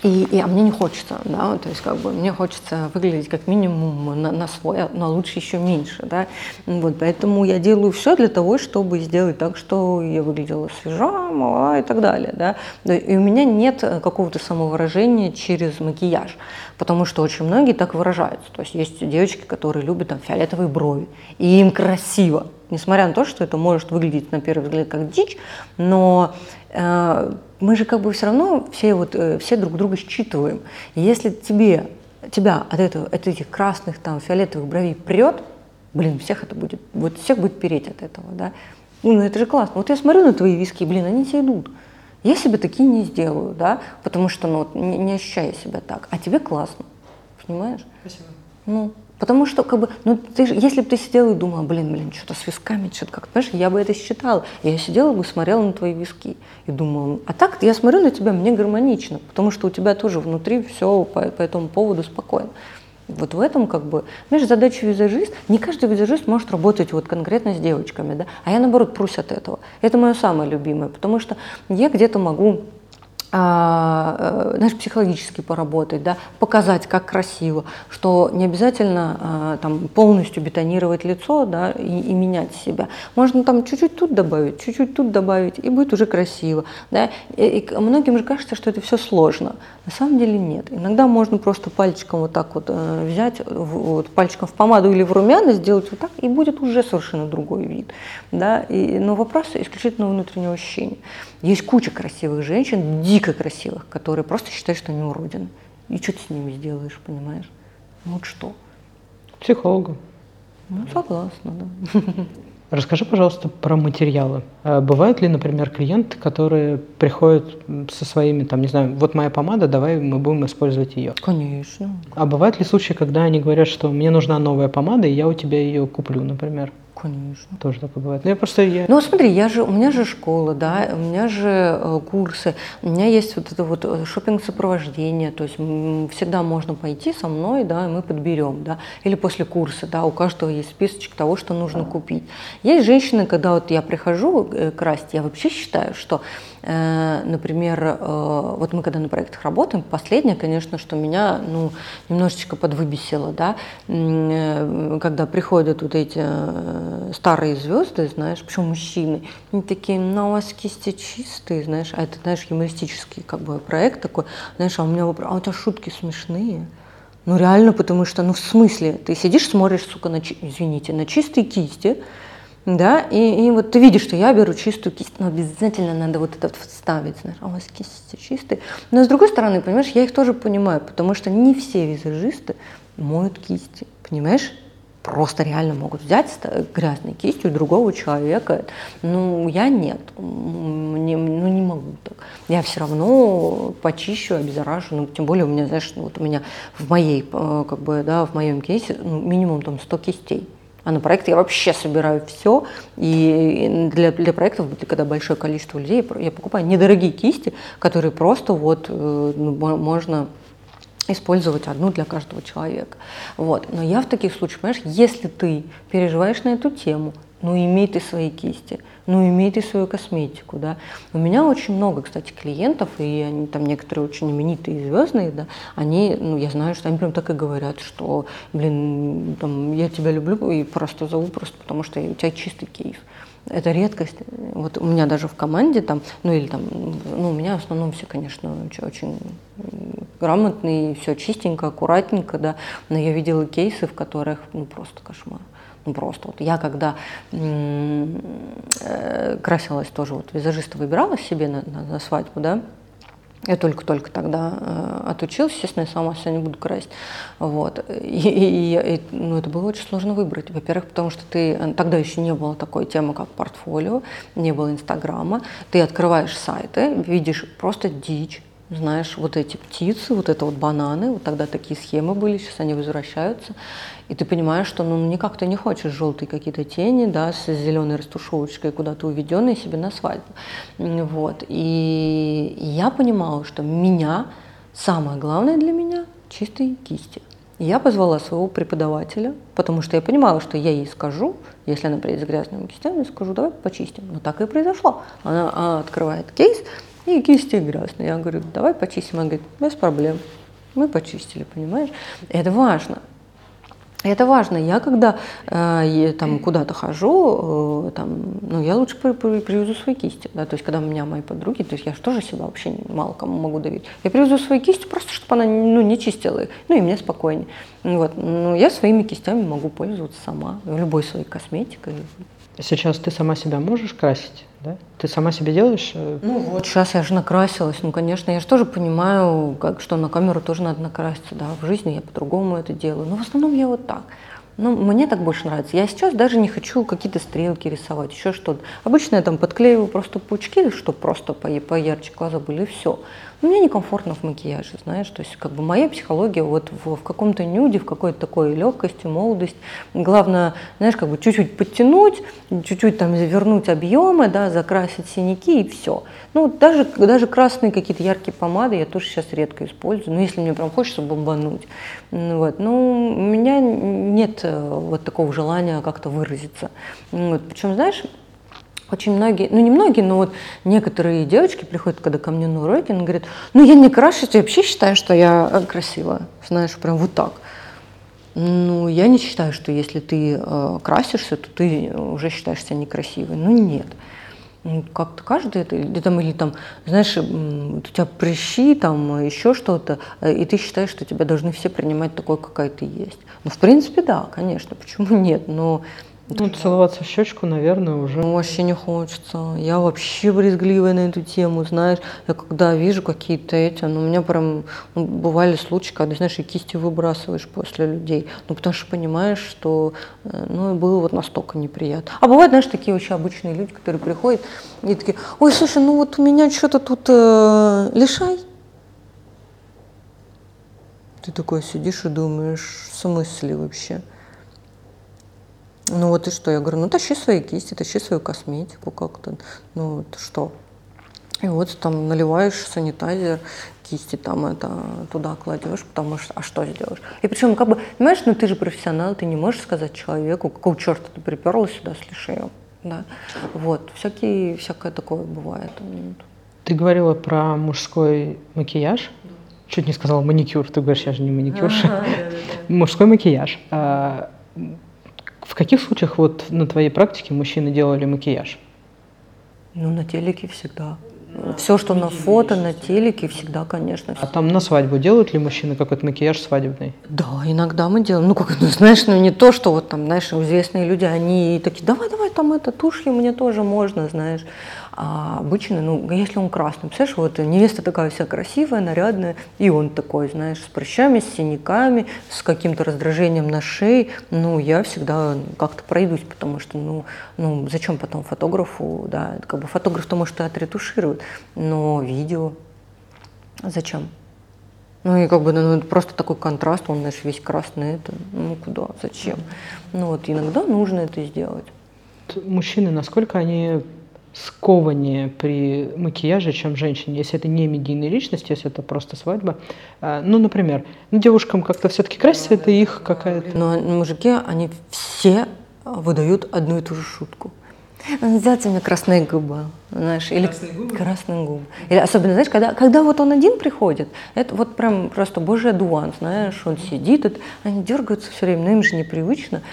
и, и, а мне не хочется, да, то есть как бы мне хочется выглядеть как минимум на, на свой, на лучше еще меньше, да, вот, поэтому я делаю все для того, чтобы сделать так, что я выглядела свежа, мала и так далее, да, и у меня нет какого-то самовыражения через макияж, потому что очень многие так выражаются, то есть есть девочки, которые любят там фиолетовые брови, и им красиво, несмотря на то, что это может выглядеть на первый взгляд как дичь, но э, мы же как бы все равно все, вот, э, все друг друга считываем. И если тебе тебя от, этого, от этих красных, там, фиолетовых бровей прет, блин, всех это будет, вот всех будет переть от этого, да. Ну, это же классно. Вот я смотрю на твои виски, блин, они тебе идут. Я себе такие не сделаю, да, потому что, ну, не, не ощущаю себя так. А тебе классно, понимаешь? Спасибо. Ну, потому что, как бы, ну, ты, если бы ты сидела и думала, блин, блин, что-то с висками, что-то как-то, понимаешь, я бы это считала. Я сидела бы, смотрела на твои виски и думала, а так я смотрю на тебя, мне гармонично, потому что у тебя тоже внутри все по, по этому поводу спокойно. Вот в этом как бы, знаешь, задача визажист, не каждый визажист может работать вот конкретно с девочками, да, а я наоборот прусь от этого. Это мое самое любимое, потому что я где-то могу знаешь, психологически поработать, да, показать, как красиво, что не обязательно а, там, полностью бетонировать лицо да, и, и менять себя. Можно там чуть-чуть тут добавить, чуть-чуть тут добавить, и будет уже красиво. Да. И, и многим же кажется, что это все сложно. На самом деле нет. Иногда можно просто пальчиком вот так вот э, взять, вот, пальчиком в помаду или в румяна, сделать вот так, и будет уже совершенно другой вид. Да. И, но вопрос исключительно внутреннего ощущения. Есть куча красивых женщин, дико красивых, которые просто считают, что они уродины. И что ты с ними сделаешь, понимаешь? Ну вот что? Психологу. Ну, согласна, да. Расскажи, пожалуйста, про материалы. А бывают ли, например, клиенты, которые приходят со своими, там, не знаю, вот моя помада, давай мы будем использовать ее? Конечно. А бывают ли случаи, когда они говорят, что мне нужна новая помада, и я у тебя ее куплю, например? Конечно. Тоже такое бывает. Ну, я просто... Я... Ну, смотри, я же, у меня же школа, да, у меня же э, курсы, у меня есть вот это вот э, шопинг-сопровождение, то есть всегда можно пойти со мной, да, и мы подберем, да, или после курса, да, у каждого есть списочек того, что нужно купить. Есть женщины, когда вот я прихожу э, красть, я вообще считаю, что например, э, вот мы когда на проектах работаем, последнее, конечно, что меня ну, немножечко подвыбесило, да, э, когда приходят вот эти старые звезды, знаешь, причем мужчины, они такие, ну, у вас кисти чистые, знаешь, а это, знаешь, юмористический как бы проект такой, знаешь, а у меня вопрос, а у тебя шутки смешные. Ну реально, потому что, ну в смысле, ты сидишь, смотришь, сука, на, извините, на чистые кисти, да, и, и вот ты видишь, что я беру чистую кисть, но обязательно надо вот это вставить, знаешь, а у вас кисти чистые. Но с другой стороны, понимаешь, я их тоже понимаю, потому что не все визажисты моют кисти, понимаешь? Просто реально могут взять грязной кистью другого человека. Ну, я нет, мне, ну не могу так. Я все равно почищу, обеззаражу, ну, тем более у меня, знаешь, ну, вот у меня в моей, э, как бы, да, в моем кейсе ну, минимум там 100 кистей. А на проект я вообще собираю все. И для, для проектов, когда большое количество людей, я покупаю недорогие кисти, которые просто вот э, ну, можно использовать одну для каждого человека. Вот. Но я в таких случаях, понимаешь, если ты переживаешь на эту тему, ну имей ты свои кисти, ну имей ты свою косметику, да. У меня очень много, кстати, клиентов, и они там некоторые очень именитые и звездные, да, они, ну я знаю, что они прям так и говорят, что, блин, там, я тебя люблю и просто зову просто потому, что у тебя чистый кейс. Это редкость. Вот у меня даже в команде там, ну или там, ну у меня в основном все, конечно, очень грамотные, все чистенько, аккуратненько, да, но я видела кейсы, в которых, ну просто кошмар. Ну, просто вот я когда э, красилась тоже, вот визажиста выбирала себе на, на, на свадьбу, да, я только-только тогда э, отучилась, естественно, я сама себя не буду красить. Вот. И, и, и, ну, это было очень сложно выбрать. Во-первых, потому что ты э, тогда еще не было такой темы, как портфолио, не было Инстаграма. Ты открываешь сайты, видишь просто дичь, знаешь, вот эти птицы, вот это вот бананы, вот тогда такие схемы были, сейчас они возвращаются, и ты понимаешь, что ну никак ты не хочешь желтые какие-то тени, да, с зеленой растушевочкой куда-то уведенные себе на свадьбу, вот, и я понимала, что меня, самое главное для меня, чистые кисти. Я позвала своего преподавателя, потому что я понимала, что я ей скажу, если она приедет с грязными кистями, скажу, давай почистим. Но так и произошло. Она, она открывает кейс, и кисти грязные. Я говорю, давай почистим. Она говорит, без проблем. Мы почистили, понимаешь? Это важно. Это важно. Я когда э, там куда-то хожу, э, там, ну, я лучше при, при, привезу свои кисти. Да? То есть, когда у меня мои подруги, то есть я же тоже себя вообще мало кому могу доверить. Я привезу свои кисти просто, чтобы она ну, не чистила их. Ну, и мне спокойнее. Вот. Ну, я своими кистями могу пользоваться сама. Любой своей косметикой. Сейчас ты сама себя можешь красить, да? Ты сама себе делаешь? э, Ну вот, сейчас я же накрасилась. Ну, конечно, я же тоже понимаю, как, что на камеру тоже надо накраситься. Да, в жизни я по-другому это делаю. Но в основном я вот так. Ну, мне так больше нравится. Я сейчас даже не хочу какие-то стрелки рисовать, еще что-то. Обычно я там подклеиваю просто пучки, чтобы просто по- поярче глаза были, и все. Но мне некомфортно в макияже, знаешь. То есть как бы моя психология вот в, в каком-то нюде, в какой-то такой легкости, молодость. Главное, знаешь, как бы чуть-чуть подтянуть, чуть-чуть там завернуть объемы, да, закрасить синяки и все. Ну, даже, даже красные какие-то яркие помады я тоже сейчас редко использую. Ну, если мне прям хочется бомбануть. Ну, Вот. Ну, у меня нет э, вот такого желания как-то выразиться. Ну, Вот. Причем, знаешь, очень многие, ну не многие, но вот некоторые девочки приходят, когда ко мне на уроки, они говорят, ну я не крашусь, я вообще считаю, что я э, красивая, знаешь, прям вот так. Ну, я не считаю, что если ты э, красишься, то ты уже считаешь себя некрасивой. Ну, нет. Ну, Как-то каждый это, или там, или там, знаешь, у тебя прыщи, там еще что-то, э, и ты считаешь, что тебя должны все принимать такой, какая ты есть. Ну, в принципе, да, конечно, почему нет, но Ну, целоваться в щечку, наверное, уже. ну, вообще не хочется. Я вообще брезгливая на эту тему, знаешь. Я когда вижу какие-то эти, ну, у меня прям ну, бывали случаи, когда, знаешь, и кисти выбрасываешь после людей. Ну, потому что понимаешь, что, э, ну, было вот настолько неприятно. А бывают, знаешь, такие очень обычные люди, которые приходят и такие, ой, слушай, ну вот у меня что-то тут э, лишай. Ты такой сидишь и думаешь, в смысле вообще? Ну вот и что? Я говорю, ну тащи свои кисти, тащи свою косметику как-то. Ну вот что? И вот там наливаешь санитайзер, кисти там это туда кладешь, потому что, а что сделаешь? И причем, как бы, понимаешь, ну ты же профессионал, ты не можешь сказать человеку, какого черта ты приперлась сюда с лишеем. Да. Вот, всякие, всякое такое бывает. Ты говорила про мужской макияж. Чуть не сказала маникюр. Ты говоришь, я же не маникюрша. Мужской макияж. В каких случаях вот на твоей практике мужчины делали макияж? Ну, на телеке всегда. Все, что на фото, на телеке, всегда, конечно. А там на свадьбу делают ли мужчины какой-то макияж свадебный? Да, иногда мы делаем. Ну, как, ну, знаешь, ну не то, что вот там, знаешь, известные люди, они такие, давай, давай, там это, тушью мне тоже можно, знаешь. А обычно, ну, если он красный, представляешь, вот невеста такая вся красивая, нарядная, и он такой, знаешь, с прыщами, с синяками, с каким-то раздражением на шее, ну, я всегда как-то пройдусь, потому что, ну, ну зачем потом фотографу, да, как бы фотограф-то может и отретуширует, но видео зачем? Ну и как бы ну, просто такой контраст, он, знаешь, весь красный, это, ну куда, зачем? Ну вот иногда нужно это сделать. Мужчины, насколько они скованнее при макияже, чем женщины, если это не медийная личность, если это просто свадьба. А, Ну, например, ну, девушкам как-то все-таки краситься, это их какая-то... Но мужики, они все выдают одну и ту же шутку. Сделайте мне красные губы, знаешь, или красные губы. Или особенно, знаешь, когда, когда вот он один приходит, это вот прям просто божий одуван, знаешь, он сидит, это, они дергаются все время, но им же непривычно.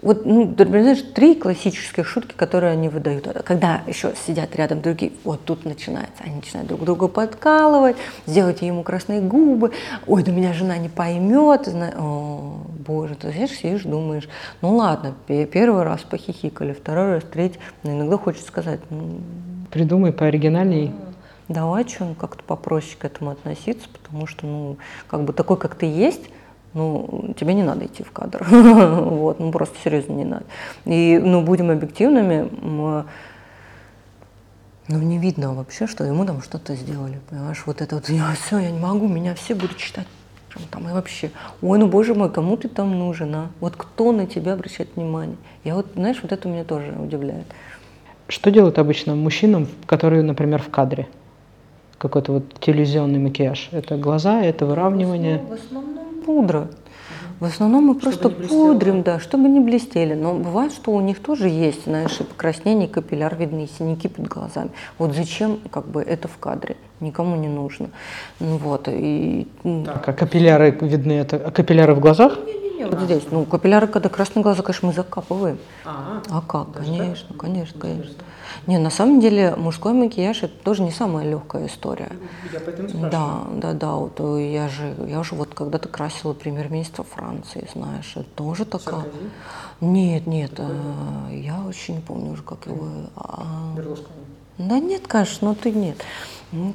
Вот, ну, знаешь, три классических шутки, которые они выдают. Когда еще сидят рядом другие, вот тут начинается. Они начинают друг друга подкалывать, сделать ему красные губы. Ой, да меня жена не поймет. О, боже, ты знаешь, сидишь, думаешь, ну ладно, пе- первый раз похихикали, второй раз, третий. Но иногда хочется сказать, ну, Придумай пооригинальней. давай что как-то попроще к этому относиться, потому что, ну, как бы такой, как ты есть, ну, тебе не надо идти в кадр. Вот, ну, просто серьезно не надо. И, ну, будем объективными, м, ну, не видно вообще, что ему там что-то сделали, понимаешь? Вот это вот, я все, я не могу, меня все будут читать. прям Там и вообще, ой, ну боже мой, кому ты там нужен, а? Вот кто на тебя обращает внимание? Я вот, знаешь, вот это меня тоже удивляет. Что делают обычно мужчинам, которые, например, в кадре? Какой-то вот телевизионный макияж. Это глаза, это выравнивание. В основном пудра. В основном мы просто пудрим, да, чтобы не блестели. Но бывает, что у них тоже есть, знаешь, и покраснение, и капилляр видны, и синяки под глазами. Вот зачем, как бы, это в кадре? Никому не нужно. Ну вот, и... м, Так, а капилляры видны, это а капилляры в глазах? Вот здесь, ну, капилляры, когда красные глаза, конечно, мы закапываем. А, А как? Даже Конечно, так? конечно, конечно. Не, на самом деле мужской макияж это тоже не самая легкая история. я поэтому Да, да, да. Вот э, я же, я же вот когда-то красила премьер-министра Франции, знаешь, это тоже такая. Нет, нет, э, я очень не помню уже, как его. а, Да нет, конечно, ну ты нет.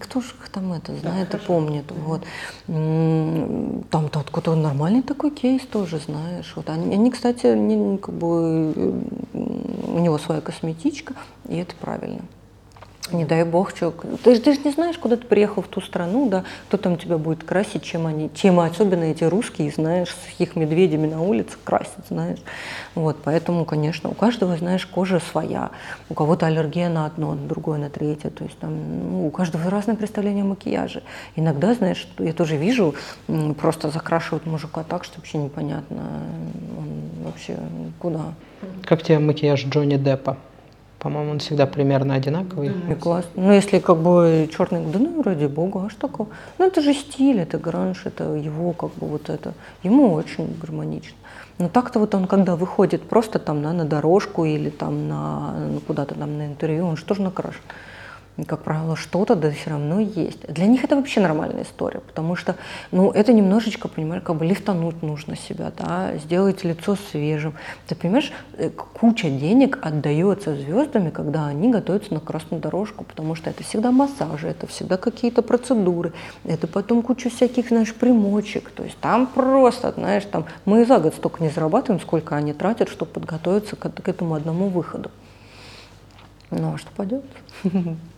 Кто же их там это знает и помнит. Вот. М, Там тот какой-то нормальный такой кейс тоже, знаешь. Вот они, они, кстати, не, как бы, э, у него своя косметичка, и это правильно. Не дай бог, что. Ты, ты же не знаешь, куда ты приехал в ту страну, да, кто там тебя будет красить, чем они, чем особенно эти русские, знаешь, с их медведями на улице красят, знаешь. Вот, поэтому, конечно, у каждого, знаешь, кожа своя. У кого-то аллергия на одно, на другое, на третье. То есть там, ну, у каждого разное представление о макияже. Иногда, знаешь, я тоже вижу, просто закрашивают мужика так, что вообще непонятно, он вообще куда. Как тебе макияж Джонни Деппа? По-моему, он всегда примерно одинаковый. И классно. Ну, если как бы черный, да ну, ради бога, а что такого? Ну, это же стиль, это гранж, это его как бы вот это. Ему очень гармонично. Но так-то вот он, когда выходит просто там на, на дорожку или там на ну, куда-то там на интервью, он что же накрашен? Как правило, что-то да все равно есть. Для них это вообще нормальная история, потому что, ну, это немножечко, понимаешь, как бы лифтануть нужно себя, да, сделать лицо свежим. Ты понимаешь, э, куча денег отдается звездами, когда они готовятся на красную дорожку, потому что это всегда массажи, это всегда какие-то процедуры, это потом куча всяких, знаешь, примочек. То есть там просто, знаешь, там мы за год столько не зарабатываем, сколько они тратят, чтобы подготовиться к, к этому одному выходу. Ну, а что пойдет?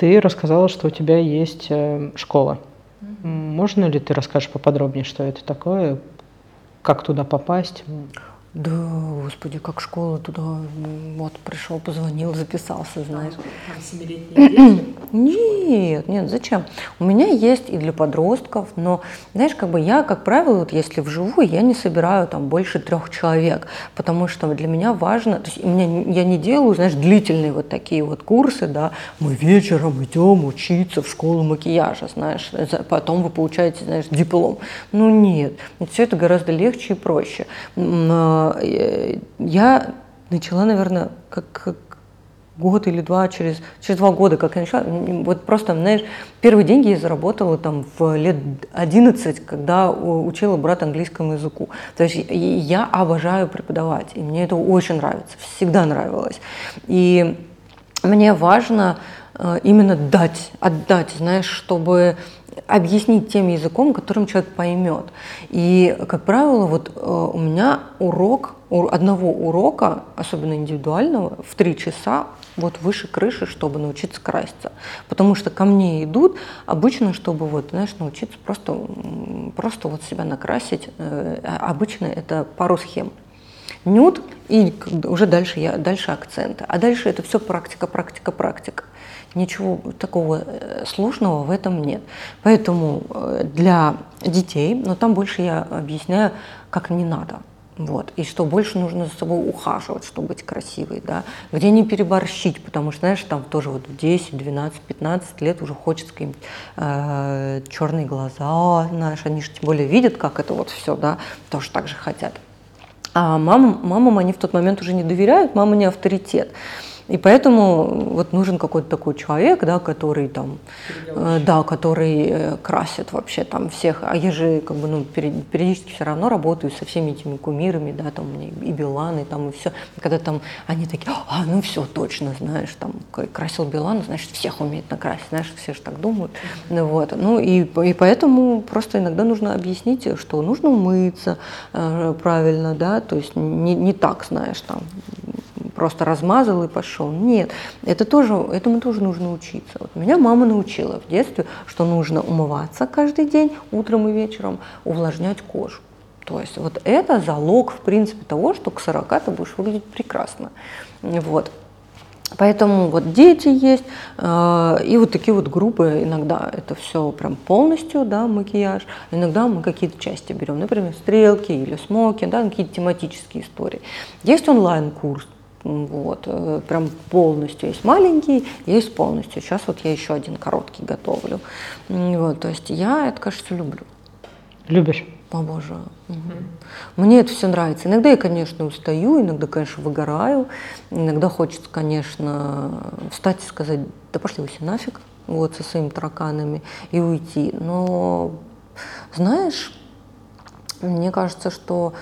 Ты рассказала, что у тебя есть э, школа. Можно ли ты расскажешь поподробнее, что это такое, как туда попасть? Да, господи, как школа туда, вот пришел, позвонил, записался, знаешь. Нет, нет, зачем? У меня есть и для подростков, но, знаешь, как бы я, как правило, вот если вживую, я не собираю там больше трех человек, потому что для меня важно, то есть меня, я не делаю, знаешь, длительные вот такие вот курсы, да, мы вечером идем учиться в школу макияжа, знаешь, потом вы получаете, знаешь, диплом. Ну нет, все это гораздо легче и проще. Э, Я начала, наверное, как, как год или два, через, через два года, как я начала, вот просто, знаешь, первые деньги я заработала там в лет 11, когда учила брат английскому языку. То есть я обожаю преподавать, и мне это очень нравится, всегда нравилось. И мне важно э, именно дать, отдать, знаешь, чтобы объяснить тем языком, которым человек поймет. И, как правило, вот э, у меня урок, одного урока, особенно индивидуального, в три часа вот выше крыши, чтобы научиться краситься. Потому что ко мне идут обычно, чтобы вот, знаешь, научиться просто, просто вот себя накрасить. Э, а Обычно это пару схем нюд, и уже дальше, я, дальше акценты. А дальше это все практика, практика, практика. Ничего такого э, сложного в этом нет. Поэтому э, для детей, но там больше я объясняю, как не надо. Вот. И что больше нужно за собой ухаживать, чтобы быть красивой, да. Где не переборщить, потому что, знаешь, там тоже вот в 10, 12, 15 лет уже хочется какие-нибудь э, черные глаза, знаешь, они же тем более видят, как это вот все, да, тоже так же хотят. А мамам, мамам они в тот момент уже не доверяют, мама не авторитет. И поэтому вот нужен какой-то такой человек, да, который там, э, да, который э, красит вообще там всех. А я же как бы ну периодически все равно работаю со всеми этими кумирами, да, там и Билан, и там и все. Когда там они такие, а ну все точно, знаешь, там красил Билан, значит всех умеет накрасить, знаешь, все же так думают. Ну вот, ну и, и поэтому просто иногда нужно объяснить, что нужно умыться э, правильно, да, то есть не, не так, знаешь, там просто размазал и пошел. Нет, это тоже, этому тоже нужно учиться. Вот меня мама научила в детстве, что нужно умываться каждый день, утром и вечером, увлажнять кожу. То есть вот это залог, в принципе, того, что к 40 ты будешь выглядеть прекрасно. Вот. Поэтому вот дети есть, э, и вот такие вот группы, иногда это все прям полностью, да, макияж, иногда мы какие-то части берем, например, стрелки или смоки, да, какие-то тематические истории. Есть онлайн-курс, вот, э, прям полностью, есть маленький, есть полностью. Сейчас вот я еще один короткий готовлю. Вот, то есть я это, кажется, люблю. Любишь? Обожаю. Угу. Мне это все нравится. Иногда я, конечно, устаю, иногда, конечно, выгораю. Иногда хочется, конечно, встать и сказать, да пошли вы все нафиг, вот со своими тараканами и уйти. Но, знаешь, мне кажется, что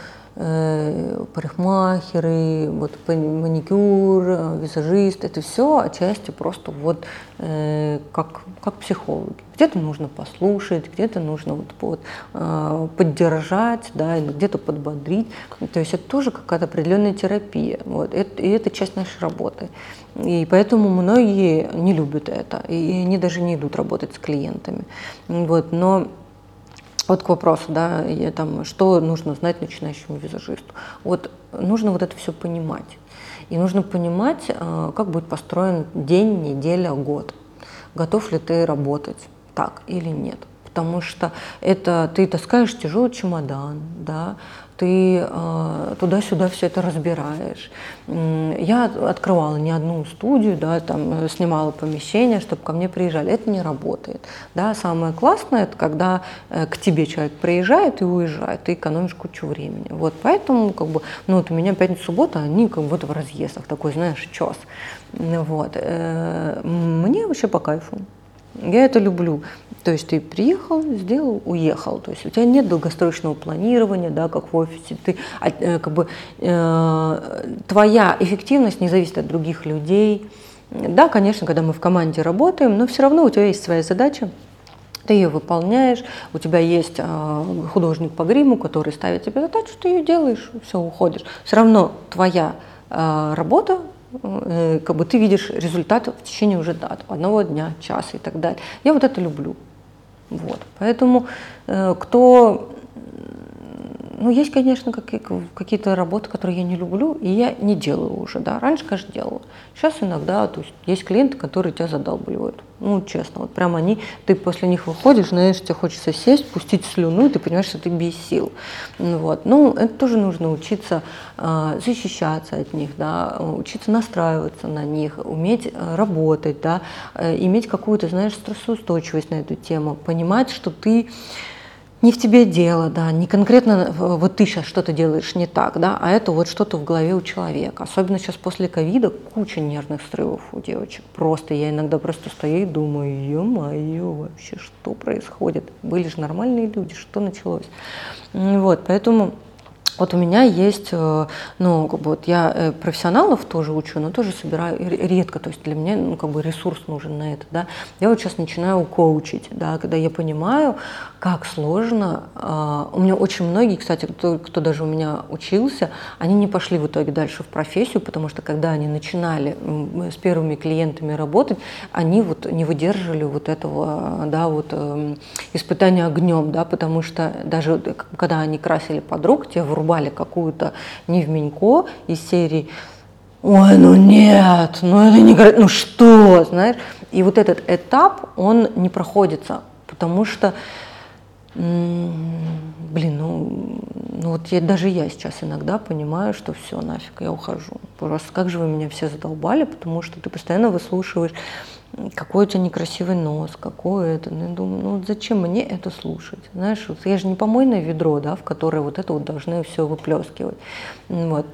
парикмахеры, вот маникюр, визажист, это все отчасти просто вот э, как, как психологи. Где-то нужно послушать, где-то нужно вот, вот, э, поддержать, да, где-то подбодрить. То есть это тоже какая-то определенная терапия. Вот, это, и это часть нашей работы. И поэтому многие не любят это, и они даже не идут работать с клиентами. Вот, но вот к вопросу, да, я, там, что нужно знать начинающему визажисту. Вот нужно вот это все понимать. И нужно понимать, э, как будет построен день, неделя, год. Готов ли ты работать так или нет. Потому что это ты таскаешь тяжелый чемодан, да, ты э, туда-сюда все это разбираешь. Я открывала не одну студию, да, там э, снимала помещение, чтобы ко мне приезжали. Это не работает. Да. Самое классное, это когда э, к тебе человек приезжает и уезжает, ты экономишь кучу времени. Вот, поэтому, как бы, ну, вот у меня пятница, суббота, они как вот в разъездах, такой, знаешь, час. Вот. Э, мне вообще по кайфу. Я это люблю. То есть ты приехал, сделал, уехал. То есть у тебя нет долгосрочного планирования, да, как в офисе. Ты, а, э, как бы, э, твоя эффективность не зависит от других людей. Да, конечно, когда мы в команде работаем, но все равно у тебя есть своя задача, ты ее выполняешь, у тебя есть э, художник по гриму, который ставит тебе задачу, ты ее делаешь, все, уходишь. Все равно твоя э, работа как бы ты видишь результат в течение уже одного дня, часа и так далее. Я вот это люблю. Вот. Поэтому э, кто ну, есть, конечно, какие-то работы, которые я не люблю, и я не делаю уже, да. Раньше, конечно, делала. Сейчас иногда, то есть есть клиенты, которые тебя задалбливают. Ну, честно, вот прям они, ты после них выходишь, знаешь, тебе хочется сесть, пустить слюну, и ты понимаешь, что ты без сил. Ну, вот. Ну, это тоже нужно учиться э, защищаться от них, да, учиться настраиваться на них, уметь э, работать, да, э, иметь какую-то, знаешь, стрессоустойчивость на эту тему, понимать, что ты не в тебе дело, да, не конкретно вот ты сейчас что-то делаешь не так, да, а это вот что-то в голове у человека. Особенно сейчас после ковида куча нервных срывов у девочек. Просто я иногда просто стою и думаю, ё-моё, вообще что происходит? Были же нормальные люди, что началось? Вот, поэтому вот у меня есть, э, ну, как бы вот я э, профессионалов тоже учу, но тоже собираю редко, то есть для меня, ну, как бы ресурс нужен на это, да. Я вот сейчас начинаю коучить, да, когда я понимаю, как сложно. А, у меня очень многие, кстати, кто, кто даже у меня учился, они не пошли в итоге дальше в профессию, потому что когда они начинали с первыми клиентами работать, они вот не выдерживали вот этого, да, вот эм, испытания огнем, да, потому что даже когда они красили подруг, те врубали врубали какую-то невменько из серии «Ой, ну нет, ну это не... Ну что?» Знаешь? И вот этот этап, он не проходится, потому что блин, ну, ну вот я, даже я сейчас иногда понимаю, что все, нафиг, я ухожу. Просто как же вы меня все задолбали, потому что ты постоянно выслушиваешь какой у тебя некрасивый нос, какой это. Ну, я думаю, ну зачем мне это слушать? Знаешь, вот я же не помойное ведро, да, в которое вот это вот должны все выплескивать. Вот.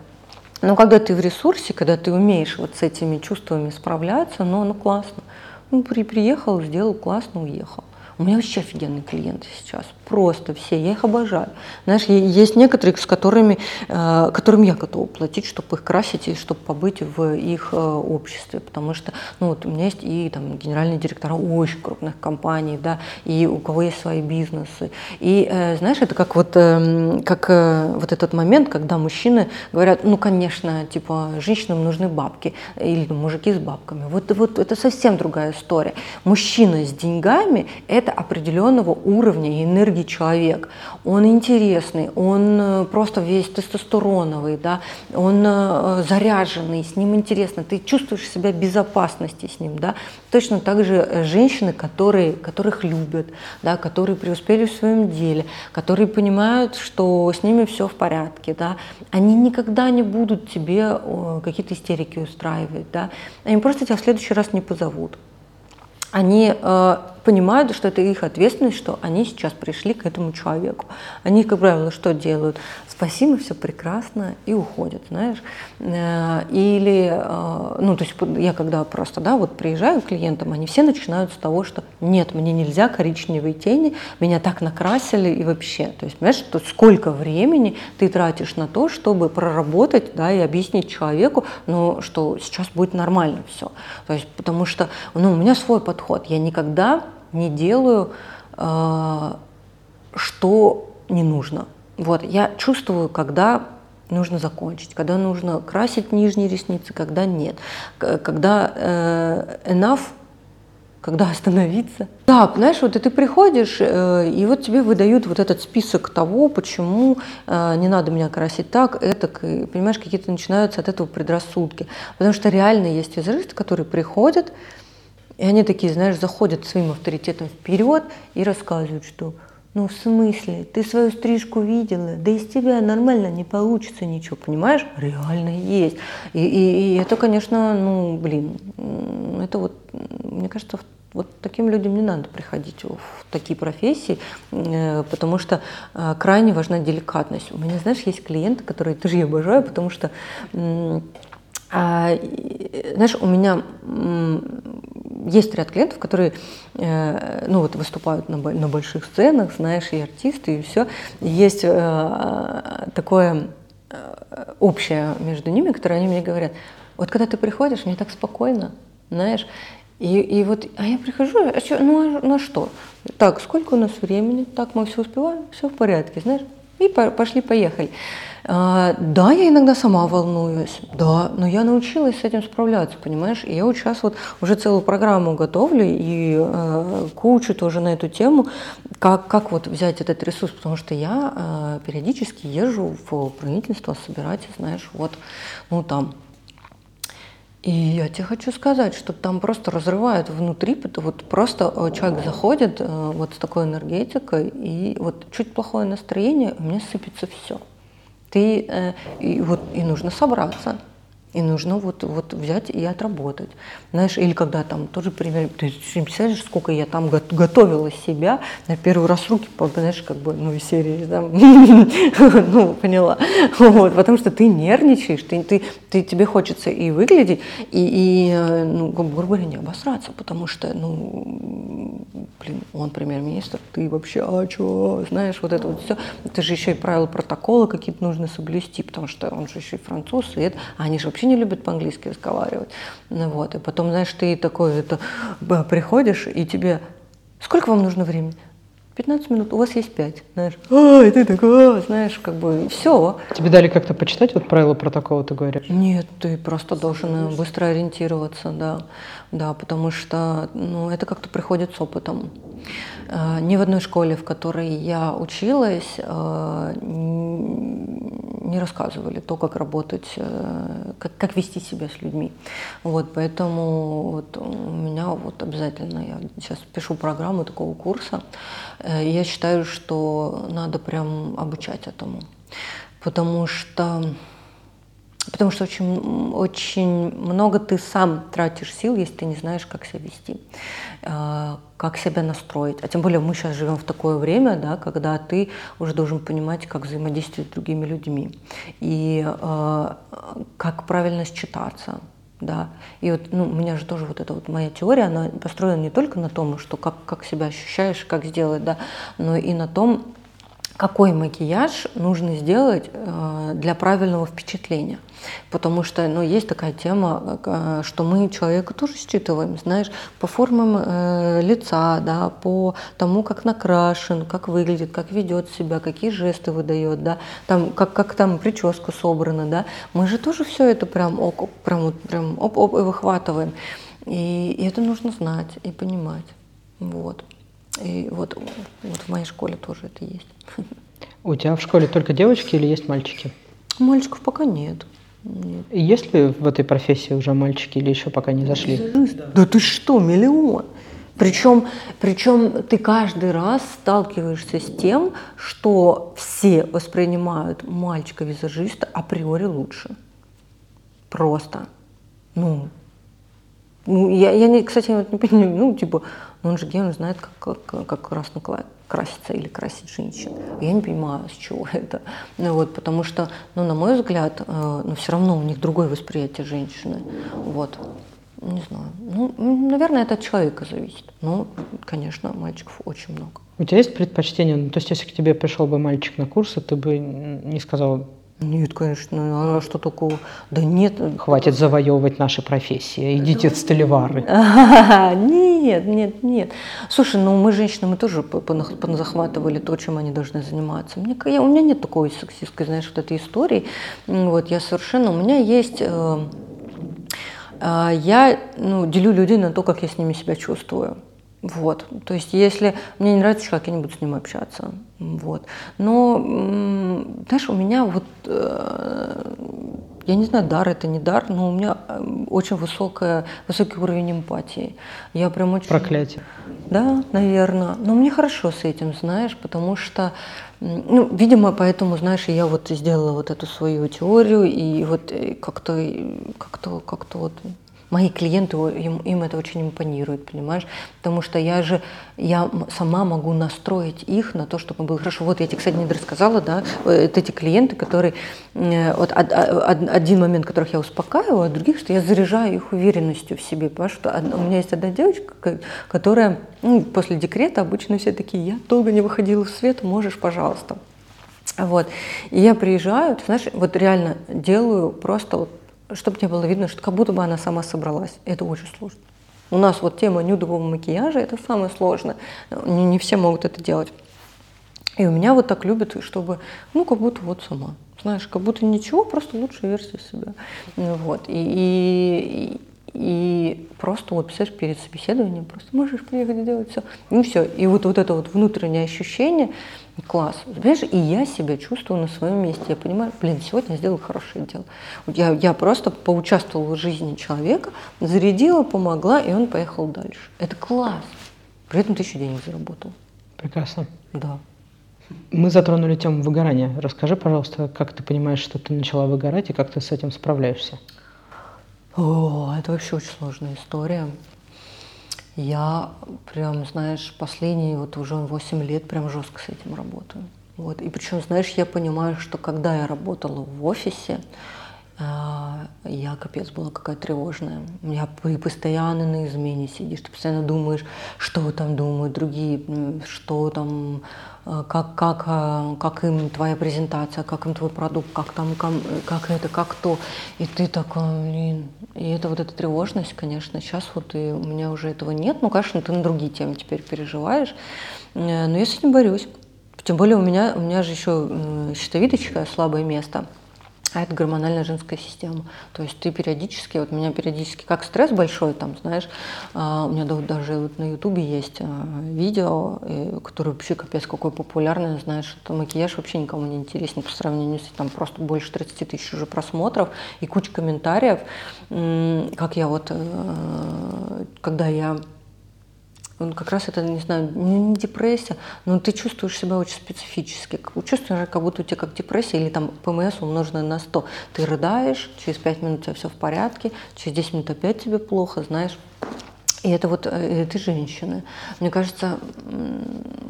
Но когда ты в ресурсе, когда ты умеешь вот с этими чувствами справляться, ну, ну классно. Ну, при, приехал, сделал классно, уехал. У меня вообще офигенные клиенты сейчас, просто все, я их обожаю. Знаешь, есть некоторые, с которыми, э, которым я готова платить, чтобы их красить и чтобы побыть в их э, обществе, потому что, ну вот у меня есть и там генеральные директора очень крупных компаний, да, и у кого есть свои бизнесы. И э, знаешь, это как вот, как вот этот момент, когда мужчины говорят, ну, конечно, типа, женщинам нужны бабки, или мужики с бабками. Вот, вот это совсем другая история. Мужчина с деньгами – это определенного уровня и энергии человек. Он интересный, он э, просто весь тестостероновый, да, он э, заряженный, с ним интересно, ты чувствуешь себя в безопасности с ним. Да. Точно так же э, женщины, которые, которых любят, да, которые преуспели в своем деле, которые понимают, что с ними все в порядке, да, они никогда не будут тебе какие-то истерики устраивать, да, они просто тебя в следующий раз не позовут они э, понимают, что это их ответственность, что они сейчас пришли к этому человеку. Они, как правило, что делают? Спасибо, все прекрасно, и уходят, знаешь. Э, или, э, ну, то есть я когда просто, да, вот приезжаю к клиентам, они все начинают с того, что нет, мне нельзя коричневые тени, меня так накрасили и вообще. То есть, понимаешь, что сколько времени ты тратишь на то, чтобы проработать, да, и объяснить человеку, ну, что сейчас будет нормально все. То есть, потому что, ну, у меня свой подход. Я никогда не делаю, э, что не нужно. Вот, я чувствую, когда нужно закончить, когда нужно красить нижние ресницы, когда нет, когда э, enough, когда остановиться. Да, знаешь, вот и ты приходишь, э, и вот тебе выдают вот этот список того, почему э, не надо меня красить так, это, понимаешь, какие-то начинаются от этого предрассудки. Потому что реально есть визажисты, которые приходят, и они такие, знаешь, заходят своим авторитетом вперед и рассказывают, что ну в смысле, ты свою стрижку видела, да из тебя нормально не получится ничего, понимаешь? Реально есть. И, и, и это, конечно, ну, блин, это вот, мне кажется, вот таким людям не надо приходить в такие профессии, э, потому что э, крайне важна деликатность. У меня, знаешь, есть клиенты, которые тоже я обожаю, потому что а, знаешь, у меня есть ряд клиентов, которые э, ну, вот, выступают на, на больших сценах, знаешь, и артисты, и все. Есть э, такое э, общее между ними, которое они мне говорят, вот когда ты приходишь, мне так спокойно, знаешь, и, и вот, а я прихожу, а что, ну, а, ну а что? Так, сколько у нас времени? Так, мы все успеваем, все в порядке, знаешь, и пошли, поехали. А, да, я иногда сама волнуюсь, да, но я научилась с этим справляться, понимаешь? И я вот сейчас вот уже целую программу готовлю и э, кучу тоже на эту тему, как, как вот взять этот ресурс, потому что я э, периодически езжу в правительство собирать, знаешь, вот, ну там, и я тебе хочу сказать, что там просто разрывают внутри, вот просто э, человек заходит э, вот с такой энергетикой, и вот чуть плохое настроение, у меня сыпется все ты, э, и, вот, и нужно собраться. И нужно вот, вот взять и отработать. Знаешь, или когда там тоже пример, ты представляешь, сколько я там готовила себя, на первый раз руки, знаешь, как бы, ну, из серии, там, ну, поняла. Вот, потому что ты нервничаешь, ты, ты, ты, тебе хочется и выглядеть, и, и э, ну, грубо говоря, не обосраться, потому что, ну, блин, он премьер-министр, ты вообще, а что, знаешь, вот это вот все. Это же еще и правила протокола какие-то нужно соблюсти, потому что он же еще и француз, и это, а они же вообще не любят по-английски разговаривать. Ну, вот, и потом, знаешь, ты такой, это, приходишь, и тебе, сколько вам нужно времени? 15 минут, у вас есть 5, знаешь. А, и ты такой, а, знаешь, как бы все. Тебе дали как-то почитать вот правила протокола, ты говоришь? Нет, ты просто должен быстро ориентироваться, да. Да, потому что ну, это как-то приходит с опытом. Э, ни в одной школе, в которой я училась, э, не рассказывали то, как работать, э, как, как вести себя с людьми. Вот, поэтому вот у меня вот обязательно, я сейчас пишу программу такого курса, я считаю, что надо прям обучать этому. Потому что Потому что очень, очень много ты сам тратишь сил, если ты не знаешь, как себя вести, э, как себя настроить. А тем более мы сейчас живем в такое время, да, когда ты уже должен понимать, как взаимодействовать с другими людьми и э, как правильно считаться. Да. И вот ну, у меня же тоже вот эта вот моя теория, она построена не только на том, что как, как себя ощущаешь, как сделать, да, но и на том, какой макияж нужно сделать э, для правильного впечатления. Потому что ну, есть такая тема, э, что мы человека тоже считываем, знаешь, по формам э, лица, да, по тому, как накрашен, как выглядит, как ведет себя, какие жесты выдает, да, там, как, как там прическа собрана, да. Мы же тоже все это прям, оп, прям, прям оп-оп и выхватываем. И, и это нужно знать и понимать. Вот. И вот, вот в моей школе тоже это есть. У тебя в школе только девочки или есть мальчики? Мальчиков пока нет. нет. Есть ли в этой профессии уже мальчики или еще пока не зашли? Да, да ты что, миллион. Причем, причем ты каждый раз сталкиваешься с тем, что все воспринимают мальчика-визажиста априори лучше. Просто. Ну, Ну, я, я не, кстати, вот не понимаю, ну, типа, он же гей, он знает, как, как, как красно краситься или красить женщин. Я не понимаю, с чего это. Ну, вот, потому что, ну, на мой взгляд, э, ну, все равно у них другое восприятие женщины. Вот. Не знаю. Ну, наверное, это от человека зависит. Ну, конечно, мальчиков очень много. У тебя есть предпочтение? Ну, то есть, если к тебе пришел бы мальчик на курсы, ты бы не сказал, нет, конечно, а что такого? Да нет. Хватит завоевывать наши профессии, идите в столевары. Нет, нет, нет. Слушай, ну мы женщины, мы тоже захватывали то, чем они должны заниматься. Мне, я, у меня нет такой сексистской, знаешь, вот этой истории. Вот я совершенно, у меня есть... Э, э, я ну, делю людей на то, как я с ними себя чувствую. Вот. То есть, если мне не нравится человек, я не буду с ним общаться. Вот. Но, знаешь, у меня вот, э, я не знаю, дар это не дар, но у меня э, очень высокая, высокий уровень эмпатии. Я прям очень... Проклятие. Да, наверное. Но мне хорошо с этим, знаешь, потому что, ну, видимо, поэтому, знаешь, я вот сделала вот эту свою теорию, и вот э, как-то, как-то, как-то вот мои клиенты, им, им это очень импонирует, понимаешь? Потому что я же, я сама могу настроить их на то, чтобы было хорошо. Вот я тебе, кстати, не рассказала, да, это эти клиенты, которые, э, вот один момент, которых я успокаиваю, а других, что я заряжаю их уверенностью в себе, потому что у меня есть одна девочка, которая ну, после декрета обычно все такие, я долго не выходила в свет, можешь, пожалуйста. Вот. И я приезжаю, ты знаешь, вот реально делаю просто вот чтобы не было видно, что как будто бы она сама собралась. Это очень сложно. У нас вот тема нюдового макияжа – это самое сложное. Не, все могут это делать. И у меня вот так любят, чтобы, ну, как будто вот сама. Знаешь, как будто ничего, просто лучшая версия себя. Вот. И, и просто вот, представляешь, перед собеседованием просто можешь приехать и делать все. Ну все. И вот, вот это вот внутреннее ощущение – Класс. Понимаешь, и я себя чувствую на своем месте. Я понимаю, блин, сегодня я сделала хорошее дело. Я, я просто поучаствовала в жизни человека, зарядила, помогла, и он поехал дальше. Это класс. При этом ты еще денег заработал. Прекрасно. Да. Мы затронули тему выгорания. Расскажи, пожалуйста, как ты понимаешь, что ты начала выгорать и как ты с этим справляешься? О, это вообще очень сложная история. Я прям, знаешь, последние вот уже 8 лет прям жестко с этим работаю. Вот. И причем, знаешь, я понимаю, что когда я работала в офисе, я капец была какая тревожная. Я постоянно на измене сидишь, ты постоянно думаешь, что там думают другие, что там, а, как, как, а, как им твоя презентация, как им твой продукт, как там, как это, как то. И ты такой, блин. И это вот эта тревожность, конечно, сейчас вот и у меня уже этого нет. Ну, конечно, ты на другие темы теперь переживаешь. Э, но я с этим борюсь. Тем более у меня, у меня же еще щитовидочка слабое место – а это гормональная женская система. То есть ты периодически, вот у меня периодически, как стресс большой, там, знаешь, а, у меня даже вот на ютубе есть а, видео, которое вообще капец какое популярное, знаешь, это макияж вообще никому не интересен по сравнению с там просто больше 30 тысяч уже просмотров и куча комментариев, как я вот, э, когда я он как раз это, не знаю, не, депрессия, но ты чувствуешь себя очень специфически. Чувствуешь, как будто у тебя как депрессия или там ПМС умноженное на 100. Ты рыдаешь, через 5 минут у тебя все в порядке, через 10 минут опять тебе плохо, знаешь. И это вот э, ты женщины. Мне кажется,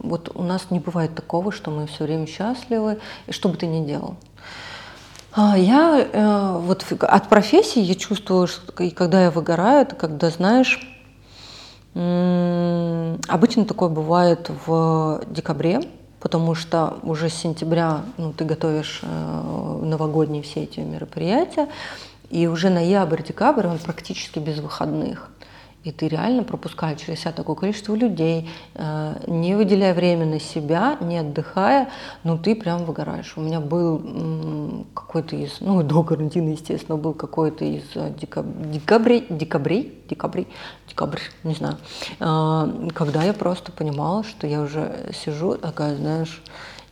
вот у нас не бывает такого, что мы все время счастливы, и что бы ты ни делал. А я э, вот от профессии я чувствую, и когда я выгораю, это когда, знаешь, Обычно такое бывает в декабре, потому что уже с сентября ну, ты готовишь э, новогодние все эти мероприятия, и уже ноябрь-декабрь он практически без выходных и ты реально пропускаешь через себя такое количество людей, э, не выделяя время на себя, не отдыхая, ну ты прям выгораешь. У меня был какой-то из, ну до карантина, естественно, был какой-то из э, декабрей, декабрей, декабрей, декабрь, не знаю, э, когда я просто понимала, что я уже сижу такая, знаешь,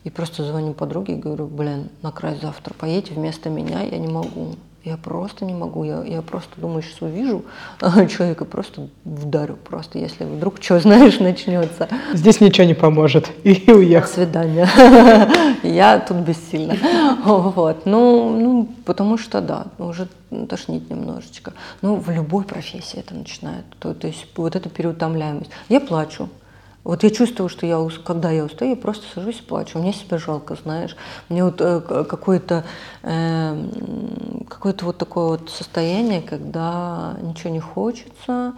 и просто звоню подруге и говорю, блин, на край завтра поедь вместо меня, я не могу. Я просто не могу. Я, я просто думаю, сейчас увижу человека, просто вдарю просто, если вдруг, что знаешь, начнется. Здесь ничего не поможет. И уехал. До свидания. Я тут бессильна. Вот. Ну, ну, потому что да, уже тошнит немножечко. Ну, в любой профессии это начинает. То, то есть вот эта переутомляемость. Я плачу. Вот я чувствую, что я, когда я устаю, я просто сажусь и плачу. Мне себя жалко, знаешь. Мне вот э, какое-то э, какое-то вот такое вот состояние, когда ничего не хочется,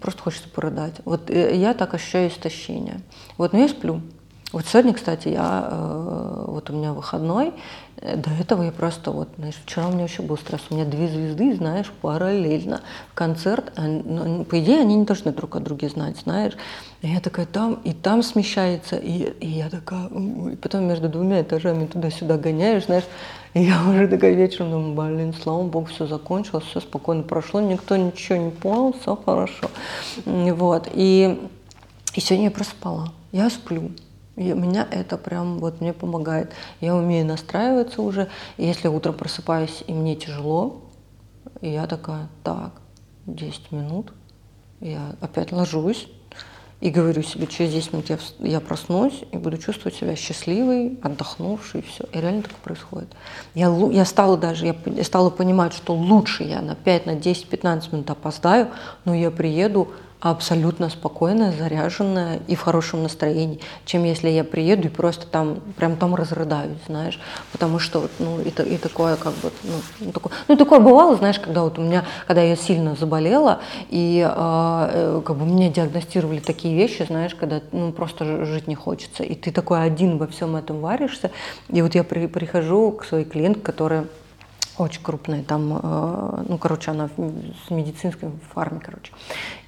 просто хочется порыдать. Вот э, я так ощущаю истощение. Вот, но я сплю. Вот сегодня, кстати, я, э, вот у меня выходной, до этого я просто вот, знаешь, вчера у меня вообще был стресс, у меня две звезды, знаешь, параллельно. Концерт, ну, по идее, они не должны друг о друге знать, знаешь. И я такая там, и там смещается, и, и я такая, и потом между двумя этажами туда-сюда гоняешь, знаешь, и я уже такая вечером думаю, блин, слава богу, все закончилось, все спокойно прошло, никто ничего не понял, все хорошо. Вот, и, и сегодня я проспала, я сплю. И меня это прям вот мне помогает. Я умею настраиваться уже. Если утром просыпаюсь и мне тяжело, я такая, так, 10 минут, я опять ложусь, и говорю себе, через 10 минут я, я проснусь и буду чувствовать себя счастливой, отдохнувшей, и все. И реально так происходит. Я, я стала даже, я, я стала понимать, что лучше я на 5, на 10, 15 минут опоздаю, но я приеду абсолютно спокойная, заряженная и в хорошем настроении, чем если я приеду и просто там прям там разрыдаюсь, знаешь, потому что ну и, и такое как бы ну, ну такое, ну такое бывало, знаешь, когда вот у меня, когда я сильно заболела и э, как бы меня диагностировали такие вещи, знаешь, когда ну просто жить не хочется, и ты такой один во всем этом варишься, и вот я при, прихожу к своей клиентке, которая очень крупная, там, э, ну, короче, она с медицинской фарме, короче.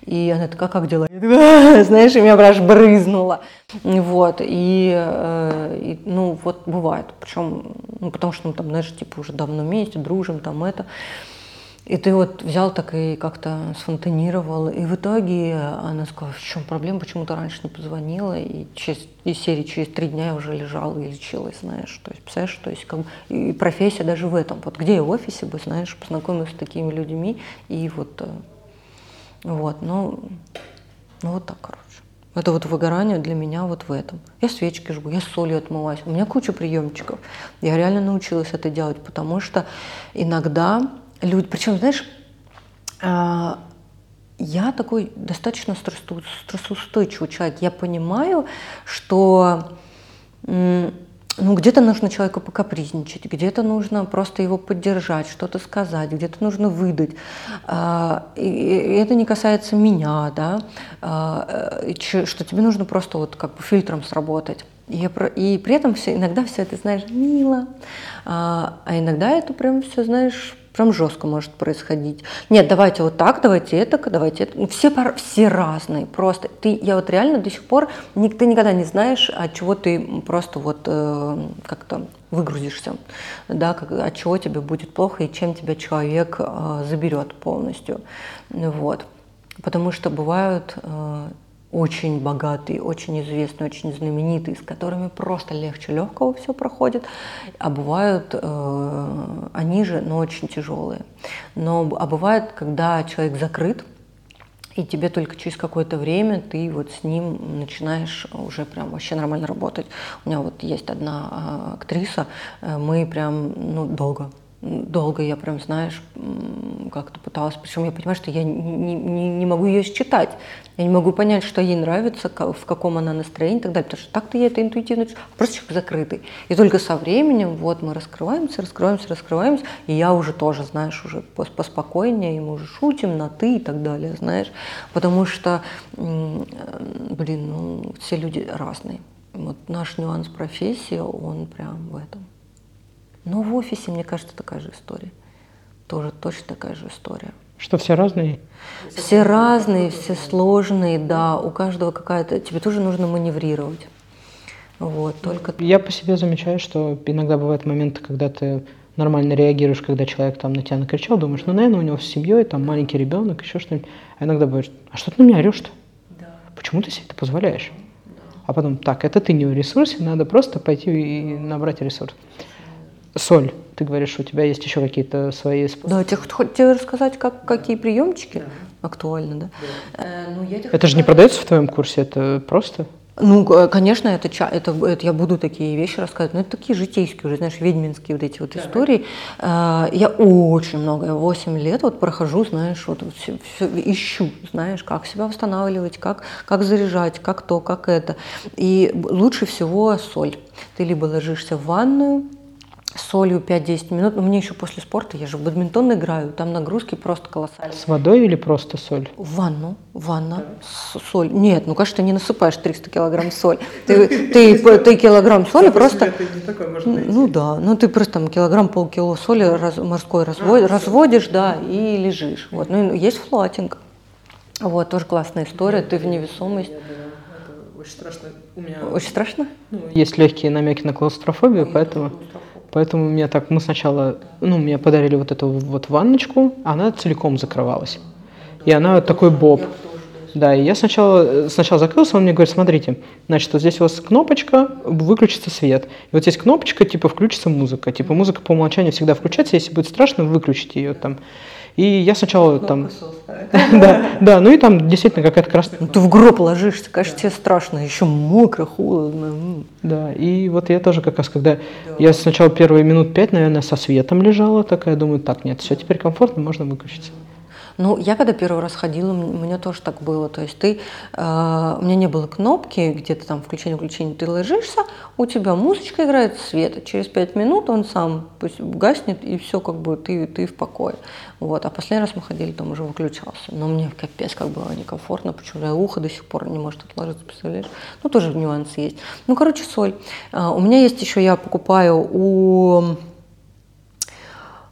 И она такая, как дела? знаешь, и меня аж брызнула. Вот, и, э, и, ну, вот бывает. Причем, ну, потому что, ну, там, знаешь, типа уже давно вместе, дружим, там, это. И ты вот взял так и как-то сфонтанировал, и в итоге она сказала, в чем проблема, почему ты раньше не позвонила, и через из серии через три дня я уже лежала и лечилась, знаешь, то есть, представляешь, то есть как и профессия даже в этом, вот где я в офисе бы, знаешь, познакомилась с такими людьми, и вот, э, вот, ну, ну вот так, короче. Это вот выгорание для меня вот в этом. Я свечки жгу, я солью отмываюсь. У меня куча приемчиков. Я реально научилась это делать, потому что иногда люди, причем, знаешь, а, я такой достаточно стрессоустойчивый человек. Я понимаю, что ну, где-то нужно человеку покапризничать, где-то нужно просто его поддержать, что-то сказать, где-то нужно выдать. А, и это не касается меня, да, а, что тебе нужно просто вот как бы фильтром сработать. И, и при этом все, иногда все это, знаешь, мило, а, а иногда это прям все, знаешь, прям жестко может происходить. Нет, давайте вот так, давайте это, давайте это. Все, все разные, просто. Ты, я вот реально до сих пор, ты никогда не знаешь, от чего ты просто вот э, как-то выгрузишься, да, как, от чего тебе будет плохо и чем тебя человек э, заберет полностью. Вот. Потому что бывают э, очень богатые, очень известные, очень знаменитые, с которыми просто легче легкого все проходит, а бывают э, они же, но очень тяжелые. Но, а бывает, когда человек закрыт, и тебе только через какое-то время ты вот с ним начинаешь уже прям вообще нормально работать. У меня вот есть одна э, актриса, э, мы прям ну, долго долго я прям, знаешь, как-то пыталась, причем я понимаю, что я не, не, не могу ее считать, я не могу понять, что ей нравится, в каком она настроении и так далее, потому что так-то я это интуитивно просто человек закрытый. И только со временем вот мы раскрываемся, раскрываемся, раскрываемся, и я уже тоже, знаешь, уже поспокойнее, и мы уже шутим на «ты» и так далее, знаешь, потому что, блин, ну, все люди разные. Вот наш нюанс профессии, он прям в этом. Но в офисе, мне кажется, такая же история. Тоже точно такая же история. Что все разные? Все разные, все сложные, да. У каждого какая-то... Тебе тоже нужно маневрировать. Вот, только... Я по себе замечаю, что иногда бывают моменты, когда ты нормально реагируешь, когда человек там на тебя накричал, думаешь, ну, наверное, у него с семьей, там маленький ребенок, еще что-нибудь. А иногда бывает, а что ты на меня орешь-то? Да. Почему ты себе это позволяешь? Да. А потом, так, это ты не в ресурсе, надо просто пойти и набрать ресурс. Соль. Ты говоришь, у тебя есть еще какие-то свои способы. Да, тебе хоть тебе рассказать, как, какие приемчики актуальны, да? Э, ну, я Это же не продается в твоем курсе, это просто? Ну, э, конечно, это, это, это я буду такие вещи рассказывать, но это такие житейские уже, знаешь, ведьминские вот эти вот истории. Э, Я очень много, я 8 лет вот прохожу, знаешь, вот все, ищу, знаешь, как себя восстанавливать, как, как заряжать, как то, как это. И лучше всего соль. Ты либо ложишься в ванную, солью 5-10 минут, но мне еще после спорта, я же в бадминтон играю, там нагрузки просто колоссальные. С водой или просто соль? В ванну, ванна, с- соль. Нет, ну, конечно, ты не насыпаешь 300 килограмм соль. Ты, ты, ты килограмм соли просто... Ну да, ну ты просто там килограмм, полкило соли раз- морской разво- разводишь, да, и лежишь. Вот. Ну, и есть флотинг. Вот, тоже классная история, ты в невесомость. Очень страшно. У меня Очень страшно? есть легкие намеки на клаустрофобию, поэтому, поэтому у меня так, мы сначала, ну, мне подарили вот эту вот ванночку, она целиком закрывалась. И она такой боб. Да, и я сначала, сначала закрылся, он мне говорит, смотрите, значит, вот здесь у вас кнопочка, выключится свет. И вот здесь кнопочка, типа, включится музыка. Типа, музыка по умолчанию всегда включается, если будет страшно, выключите ее там. И я сначала там... Да, да, ну и там действительно какая-то красная... Ну, ты в гроб ложишься, конечно, тебе страшно, еще мокро, холодно. Да, и вот я тоже как раз, когда я сначала первые минут пять, наверное, со светом лежала, такая, думаю, так, нет, все, теперь комфортно, можно выключить. Ну, я когда первый раз ходила, у меня тоже так было. То есть ты, э, у меня не было кнопки, где-то там включение-выключение, ты ложишься, у тебя музычка играет, свет. Через пять минут он сам пусть гаснет, и все, как бы ты, ты в покое. Вот. А последний раз мы ходили, там уже выключался. Но мне капец как было некомфортно, почему я ухо до сих пор не может отложиться, представляешь? Ну, тоже нюансы есть. Ну, короче, соль. А, У меня есть еще, я покупаю у э,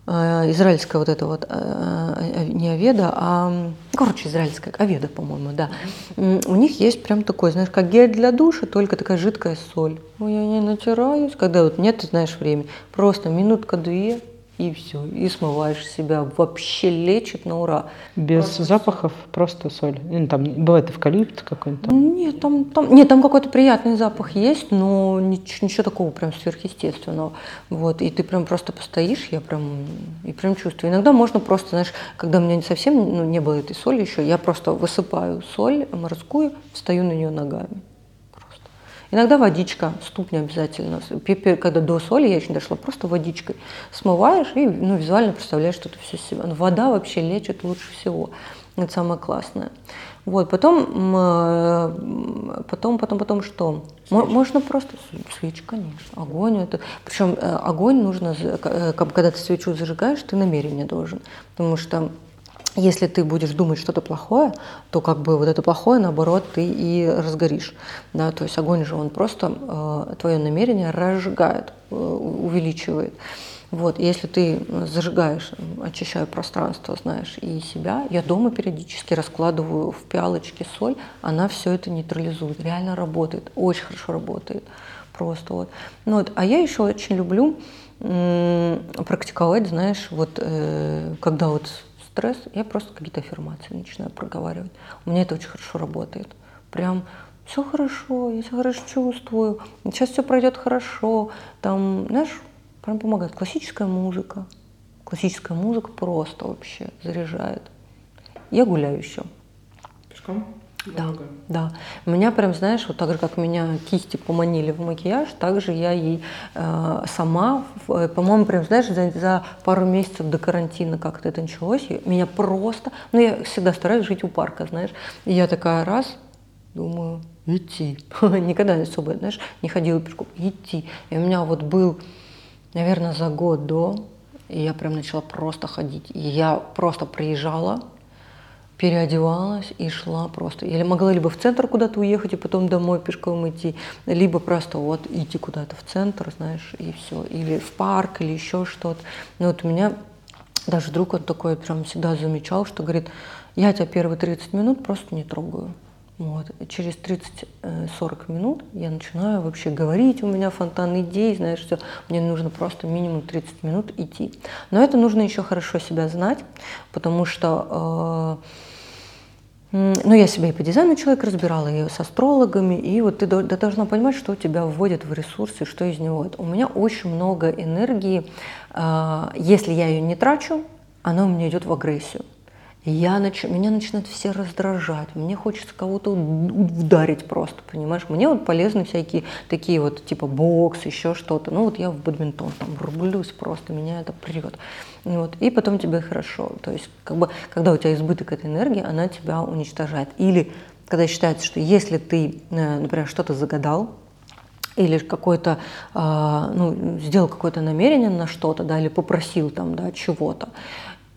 израильская вот эта вот, э, э, не Аведа, а, короче, израильская, Аведа, по-моему, да. У них есть прям такой, знаешь, как гель для душа, только такая жидкая соль. Ой, я не натираюсь, когда вот нет, ты знаешь, времени. Просто минутка-две, и все, и смываешь себя. Вообще лечит на ура. Без запахов, просто соль. Ну, там бывает эвкалипт какой-нибудь там. Нет, там, там, нет, там какой-то приятный запах есть, но нич- ничего, такого прям сверхъестественного. Вот, и ты прям просто постоишь, я прям, и прям чувствую. Иногда можно просто, знаешь, когда у меня совсем ну, не было этой соли еще, я просто высыпаю соль морскую, встаю на нее ногами. Иногда водичка, ступня обязательно. Когда до соли я еще не дошла, просто водичкой смываешь и ну, визуально представляешь, что ты все себя. Но вода вообще лечит лучше всего. Это самое классное. Вот, потом, э, потом, потом, потом что? Мо- Можно просто свечи, конечно. Огонь это. Причем э, огонь нужно, э, когда ты свечу зажигаешь, ты намерение должен. Потому что если ты будешь думать что-то плохое, то как бы вот это плохое, наоборот, ты и разгоришь. Да? То есть огонь же, он просто э, твое намерение разжигает, э, увеличивает. Вот, если ты зажигаешь, очищаю пространство, знаешь, и себя, я дома периодически раскладываю в пиалочке соль, она все это нейтрализует, реально работает, очень хорошо работает, просто вот. Ну вот, а я еще очень люблю м, практиковать, знаешь, вот э, когда вот стресс, я просто какие-то аффирмации начинаю проговаривать. У меня это очень хорошо работает. Прям все хорошо, я себя хорошо чувствую, сейчас все пройдет хорошо. Там, знаешь, прям помогает. Классическая музыка. Классическая музыка просто вообще заряжает. Я гуляю еще. Пешком? Да, да. Меня прям, знаешь, вот так же, как меня кисти поманили в макияж, так же я и э, сама, э, по-моему, прям, знаешь, за, за пару месяцев до карантина как-то это началось, и меня просто, ну, я всегда стараюсь жить у парка, знаешь, и я такая раз, думаю, идти. Никогда особо, знаешь, не ходила пешком, идти. И у меня вот был, наверное, за год до, и я прям начала просто ходить. И я просто приезжала, переодевалась и шла просто. Или могла либо в центр куда-то уехать и потом домой пешком идти, либо просто вот идти куда-то в центр, знаешь, и все. Или в парк, или еще что-то. Но вот у меня даже друг он такой прям всегда замечал, что говорит, я тебя первые 30 минут просто не трогаю. Вот. Через 30-40 минут я начинаю вообще говорить, у меня фонтан идей, знаешь, все. Мне нужно просто минимум 30 минут идти. Но это нужно еще хорошо себя знать, потому что э, ну, я себя и по дизайну человек разбирала, и с астрологами, и вот ты должна понимать, что тебя вводит в ресурсы, что из него. У меня очень много энергии, а, если я ее не трачу, она у меня идет в агрессию я нач... меня начинают все раздражать, мне хочется кого-то ударить просто, понимаешь? Мне вот полезны всякие такие вот, типа бокс, еще что-то. Ну вот я в бадминтон там рублюсь просто, меня это прет. Вот. И потом тебе хорошо. То есть, как бы, когда у тебя избыток этой энергии, она тебя уничтожает. Или когда считается, что если ты, э, например, что-то загадал, или какой-то, э, ну, сделал какое-то намерение на что-то, да, или попросил там, да, чего-то,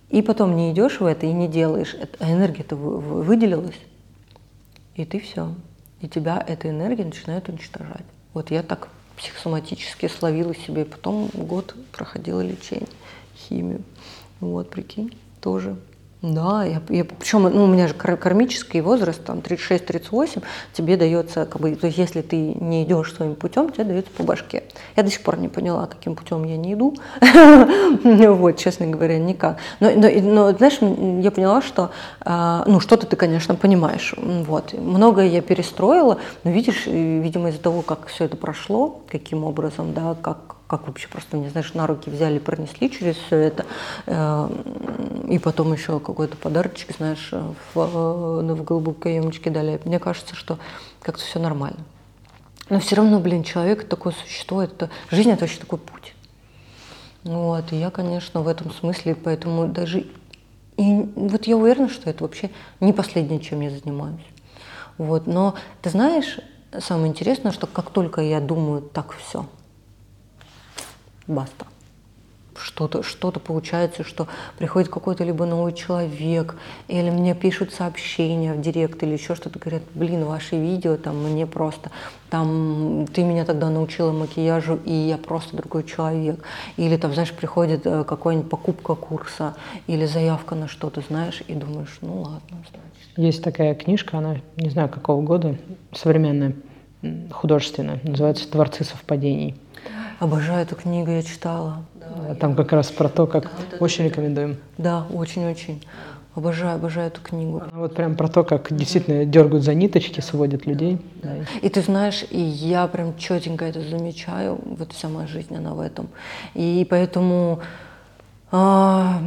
и потом не идешь в это и не делаешь, а энергия-то выделилась, и ты все. И тебя эта энергия начинает уничтожать. Вот я так психосоматически словила себе, потом год проходила лечение, химию. Вот, прикинь, тоже да, я, я, причем ну, у меня же кармический возраст, там 36-38, тебе дается, как бы, то есть если ты не идешь своим путем, тебе дается по башке. Я до сих пор не поняла, каким путем я не иду, вот, честно говоря, никак. Но, знаешь, я поняла, что, а, ну, что-то ты, конечно, понимаешь, вот. Многое я перестроила, но видишь, видимо, из-за того, как все это прошло, каким образом, да, как как вообще просто, не знаешь, на руки взяли, пронесли через все это, э, и потом еще какой-то подарочек, знаешь, в, в голубой каемочке дали. Мне кажется, что как-то все нормально. Но все равно, блин, человек такое существо, это жизнь это вообще такой путь. Вот, и я, конечно, в этом смысле, поэтому даже и вот я уверена, что это вообще не последнее, чем я занимаюсь. Вот, но ты знаешь, самое интересное, что как только я думаю, так все – баста. Что-то что получается, что приходит какой-то либо новый человек, или мне пишут сообщения в директ, или еще что-то, говорят, блин, ваши видео, там, мне просто, там, ты меня тогда научила макияжу, и я просто другой человек. Или там, знаешь, приходит э, какая-нибудь покупка курса, или заявка на что-то, знаешь, и думаешь, ну ладно, значит. Есть такая книжка, она, не знаю, какого года, современная, художественная, называется «Творцы совпадений». Обожаю эту книгу, я читала. Да, Там как раз про то, как да, очень да, рекомендуем. Да, очень-очень. Обожаю, обожаю эту книгу. Она вот прям про то, как действительно дергают за ниточки, сводят людей. Да. И ты знаешь, и я прям четенько это замечаю. Вот вся моя жизнь, она в этом. И поэтому а,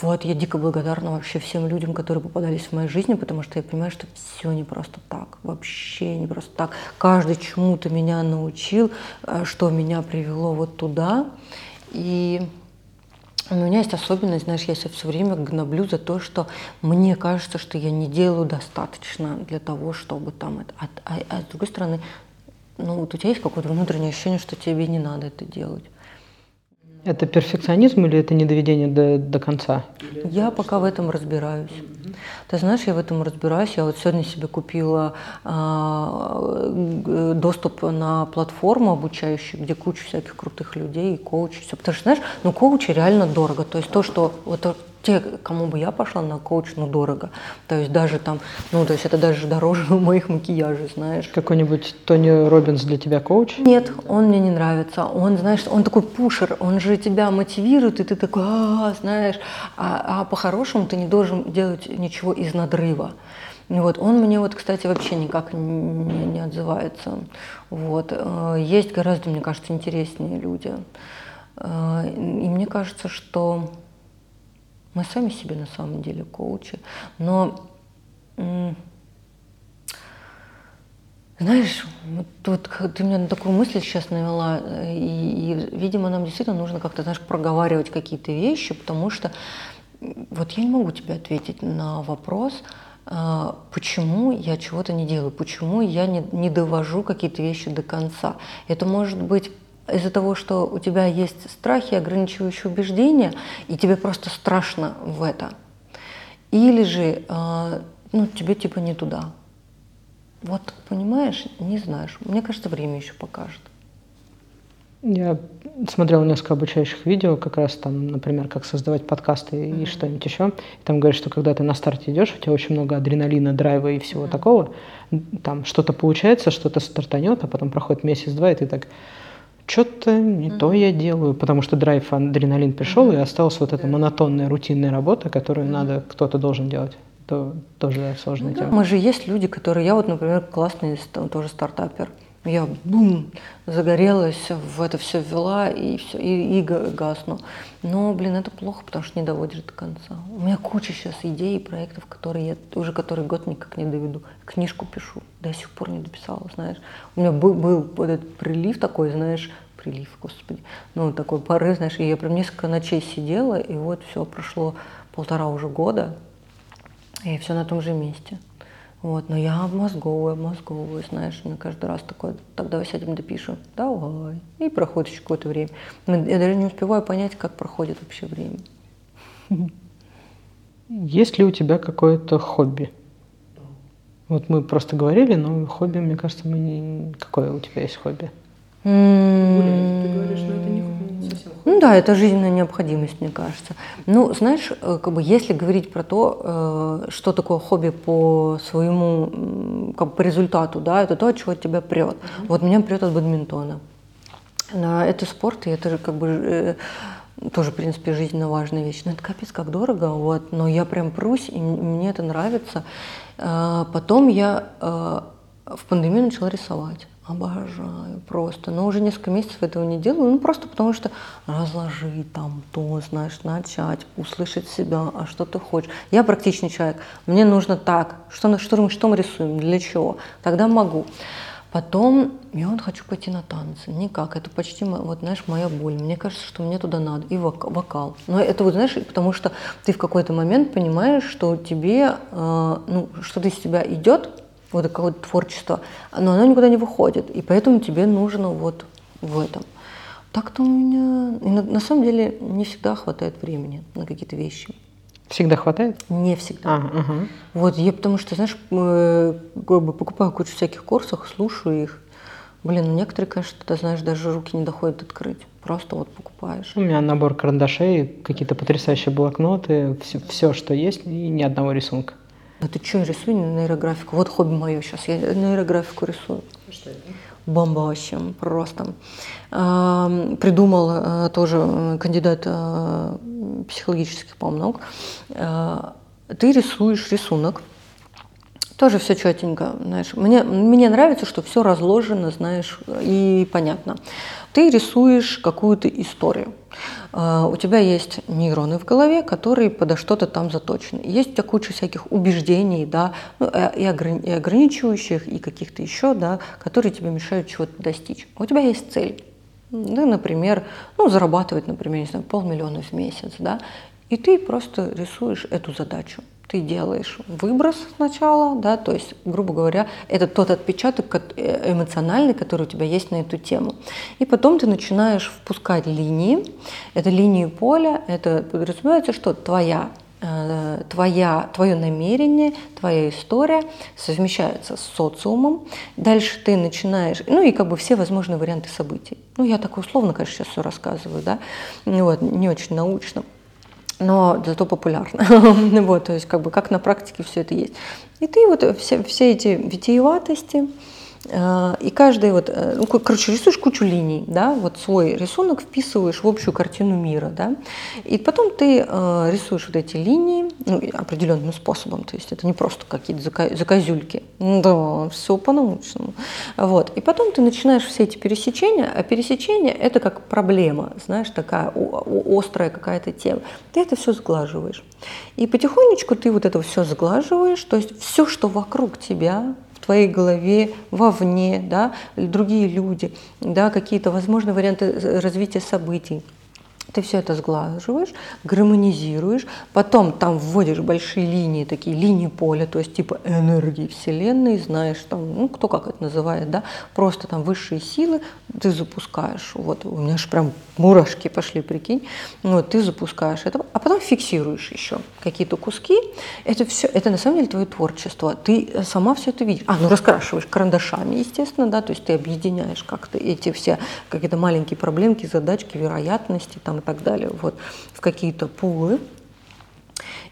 вот, я дико благодарна вообще всем людям, которые попадались в моей жизни, потому что я понимаю, что все не просто так, вообще не просто так. Каждый чему-то меня научил, а, что меня привело вот туда. И у меня есть особенность, знаешь, я себя все время гноблю за то, что мне кажется, что я не делаю достаточно для того, чтобы там это. А, а, а с другой стороны, ну вот у тебя есть какое-то внутреннее ощущение, что тебе не надо это делать. Это перфекционизм или это недоведение до, до конца? Я пока в этом разбираюсь. Ты знаешь, я в этом разбираюсь. Я вот сегодня себе купила э, доступ на платформу обучающую, где куча всяких крутых людей, коучей. Все. Потому что, знаешь, ну коучи реально дорого. То есть то, что вот те, кому бы я пошла на коуч, ну, дорого. То есть даже там, ну, то есть это даже дороже моих макияжей, знаешь. Какой-нибудь Тони Робинс для тебя коуч? Нет, он мне не нравится. Он, знаешь, он такой пушер, он же тебя мотивирует, и ты такой, а, знаешь, а, а по-хорошему ты не должен делать ничего из надрыва. Вот. Он мне вот, кстати, вообще никак не, не отзывается. Вот. Э, есть гораздо, мне кажется, интереснее люди. Э, и мне кажется, что мы сами себе на самом деле коучи. Но знаешь, тут ты меня на такую мысль сейчас навела, и, и, видимо, нам действительно нужно как-то, знаешь, проговаривать какие-то вещи, потому что вот я не могу тебе ответить на вопрос, а, почему я чего-то не делаю, почему я не, не довожу какие-то вещи до конца. Это может быть из-за того, что у тебя есть страхи, ограничивающие убеждения, и тебе просто страшно в это. Или же, э, ну, тебе типа не туда. Вот, понимаешь, не знаешь. Мне кажется, время еще покажет. Я смотрел несколько обучающих видео, как раз там, например, как создавать подкасты mm-hmm. и что-нибудь еще. И там говорят, что когда ты на старте идешь, у тебя очень много адреналина, драйва и всего mm-hmm. такого. Там что-то получается, что-то стартанет, а потом проходит месяц-два, и ты так, что-то не mm-hmm. то я делаю, потому что драйв, адреналин пришел, mm-hmm. и осталась вот эта монотонная, рутинная работа, которую mm-hmm. надо, кто-то должен делать. то тоже сложная Ну, тема. мы же есть люди, которые... Я вот, например, классный тоже стартапер. Я бум, загорелась, в это все ввела и все, и, и га- гасну. Но, блин, это плохо, потому что не доводишь до конца. У меня куча сейчас идей и проектов, которые я уже который год никак не доведу. Книжку пишу, до сих пор не дописала, знаешь. У меня был, был вот этот прилив такой, знаешь, прилив, господи, ну такой порыв, знаешь, и я прям несколько ночей сидела, и вот все, прошло полтора уже года, и все на том же месте. Вот, но я обмозговываю, обмозговываю, знаешь, мне каждый раз такое, так давай сядем допишем, давай. И проходит еще какое-то время. Я даже не успеваю понять, как проходит вообще время. Есть ли у тебя какое-то хобби? Вот мы просто говорили, но хобби, мне кажется, мы не... Какое у тебя есть хобби? Ну да, это жизненная необходимость, мне кажется. Ну, знаешь, э, как бы если говорить про то, э, что такое хобби по своему, как бы по результату, да, это то, от чего тебя прет. Вот меня прет от бадминтона. Это спорт, и это же как бы э, тоже, в принципе, жизненно важная вещь. Но это капец как дорого, вот, но я прям прусь, и мне это нравится. Потом я в пандемию начала рисовать. Обожаю просто. Но уже несколько месяцев этого не делаю. Ну, просто потому что разложить там то, знаешь, начать, услышать себя, а что ты хочешь. Я практичный человек. Мне нужно так. Что, что, что мы рисуем? Для чего? Тогда могу. Потом я вот хочу пойти на танцы. Никак. Это почти, вот знаешь, моя боль. Мне кажется, что мне туда надо. И вок- вокал. Но это вот, знаешь, потому что ты в какой-то момент понимаешь, что тебе, э, ну, что-то из тебя идет, вот какое-то творчество, но оно никуда не выходит. И поэтому тебе нужно вот в этом. Так-то у меня, и на, на самом деле, не всегда хватает времени на какие-то вещи. Всегда хватает? Не всегда. А, ага. Вот, я потому что, знаешь, э, как бы покупаю кучу всяких курсов, слушаю их. Блин, ну некоторые, конечно, ты знаешь, даже руки не доходят открыть. Просто вот покупаешь. У меня набор карандашей, какие-то потрясающие блокноты, все, что есть, и ни одного рисунка. А ты что, рисуй нейрографику? Вот хобби мое сейчас, я нейрографику рисую. Бомба вообще, просто. Придумал э, тоже э, кандидат э, психологических, по-моему, наук. Ты рисуешь рисунок, тоже все четенько, знаешь. Мне, мне нравится, что все разложено, знаешь, и понятно. Ты рисуешь какую-то историю. А, У тебя есть нейроны в голове, которые подо что-то там заточены. Есть у тебя куча всяких убеждений, да, ну, э, и ограни- и ограничивающих, и каких-то еще, да, которые тебе мешают чего-то достичь. А У тебя есть цель. Ну, например, ну, зарабатывать, например, не знаю, полмиллиона в месяц, да, и ты просто рисуешь эту задачу. Ты делаешь выброс сначала, да, то есть, грубо говоря, это тот отпечаток э, эмоциональный, который у тебя есть на эту тему. И потом ты начинаешь впускать линии. Это линии поля, это подразумевается, что твоя э, твоя, твое намерение, твоя история совмещается с социумом. Дальше ты начинаешь, ну и как бы все возможные варианты событий. Ну я так условно, конечно, сейчас все рассказываю, да, вот, не очень научно но зато популярно. вот, то есть как бы как на практике все это есть. И ты вот все, все эти витиеватости, и каждый вот, э, ну, ко- короче, рисуешь кучу линий, да, вот свой рисунок вписываешь в общую картину мира, да, и потом ты э, рисуешь вот эти линии ну, определенным способом, то есть это не просто какие-то зака- заказюльки, да, все по-научному, вот, и потом ты начинаешь все эти пересечения, а пересечение это как проблема, знаешь, такая острая какая-то тема, ты это все сглаживаешь, и потихонечку ты вот это все сглаживаешь, то есть все, что вокруг тебя, твоей голове, вовне, да, другие люди, да, какие-то возможные варианты э, развития событий. Ты все это сглаживаешь, гармонизируешь, потом там вводишь большие линии, такие линии поля, то есть типа энергии Вселенной, знаешь, там, ну, кто как это называет, да, просто там высшие силы ты запускаешь. Вот у меня же прям мурашки пошли, прикинь. Вот ты запускаешь это, а потом фиксируешь еще какие-то куски. Это все, это на самом деле твое творчество. Ты сама все это видишь. А, ну раскрашиваешь карандашами, естественно, да, то есть ты объединяешь как-то эти все какие-то маленькие проблемки, задачки, вероятности там и так далее, вот, в какие-то пулы.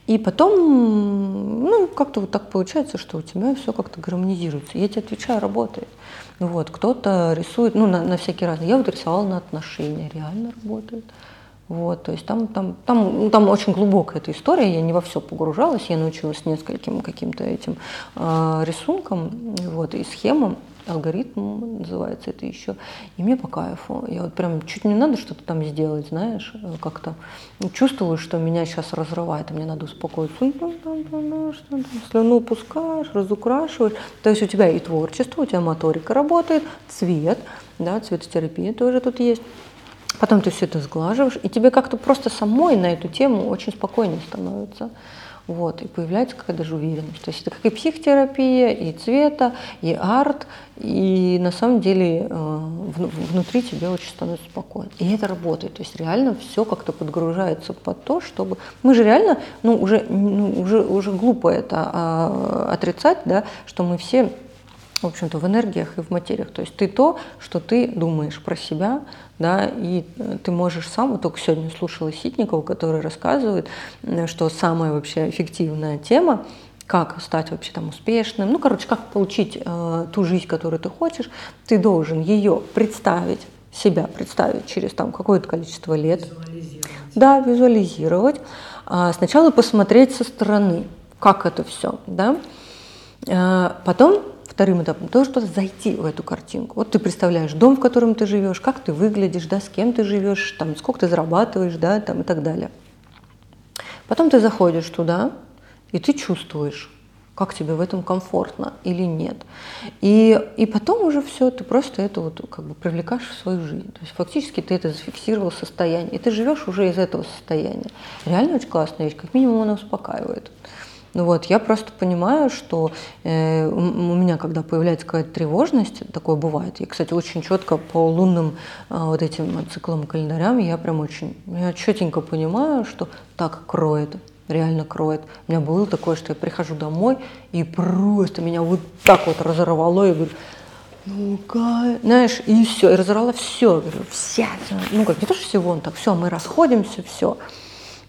И потом, ну, как-то вот так получается, что у тебя все как-то гармонизируется. Я тебе отвечаю, работает. Вот, кто-то рисует, ну, на, на всякий раз. Я вот рисовала на отношения, реально работает. Вот, то есть там, там, там, ну, там очень глубокая эта история, я не во все погружалась, я научилась нескольким каким-то этим э, рисункам вот, и схемам, алгоритм называется это еще, и мне по кайфу. Я вот прям чуть не надо что-то там сделать, знаешь, э, как-то чувствую, что меня сейчас разрывает, и мне надо успокоиться. Слюну пускаешь, разукрашиваешь. То есть у тебя и творчество, у тебя моторика работает, цвет, да, цветотерапия тоже тут есть. Потом ты все это сглаживаешь, и тебе как-то просто самой на эту тему очень спокойнее становится. Вот, и появляется какая-то даже уверенность. То есть это как и психотерапия, и цвета, и арт, и на самом деле э, внутри тебе очень становится спокойно. И это работает. То есть реально все как-то подгружается под то, чтобы... Мы же реально, ну уже, ну, уже, уже глупо это а, отрицать, да, что мы все в общем-то, в энергиях и в материях. То есть ты то, что ты думаешь про себя, да, и э, ты можешь сам, вот только сегодня слушала Ситникова, который рассказывает, что самая вообще эффективная тема, как стать вообще там успешным, ну, короче, как получить э, ту жизнь, которую ты хочешь, ты должен ее представить, себя представить через там какое-то количество лет. Визуализировать. Да, визуализировать. А сначала посмотреть со стороны, как это все, да. А потом вторым этапом тоже что зайти в эту картинку. Вот ты представляешь дом, в котором ты живешь, как ты выглядишь, да, с кем ты живешь, там, сколько ты зарабатываешь, да, там, и так далее. Потом ты заходишь туда, и ты чувствуешь, как тебе в этом комфортно или нет. И, и потом уже все, ты просто это вот как бы привлекаешь в свою жизнь. То есть фактически ты это зафиксировал состояние, и ты живешь уже из этого состояния. Реально очень классная вещь, как минимум она успокаивает. Ну вот, я просто понимаю, что э, у меня, когда появляется какая-то тревожность, такое бывает. И, кстати, очень четко по лунным э, вот этим циклам календарям я прям очень, я четенько понимаю, что так кроет, реально кроет. У меня было такое, что я прихожу домой и просто меня вот так вот разорвало, и говорю, ну-ка, знаешь, и все, и разорвала все, говорю, вся, ну как, не то, что всего, он так, все, мы расходимся, все.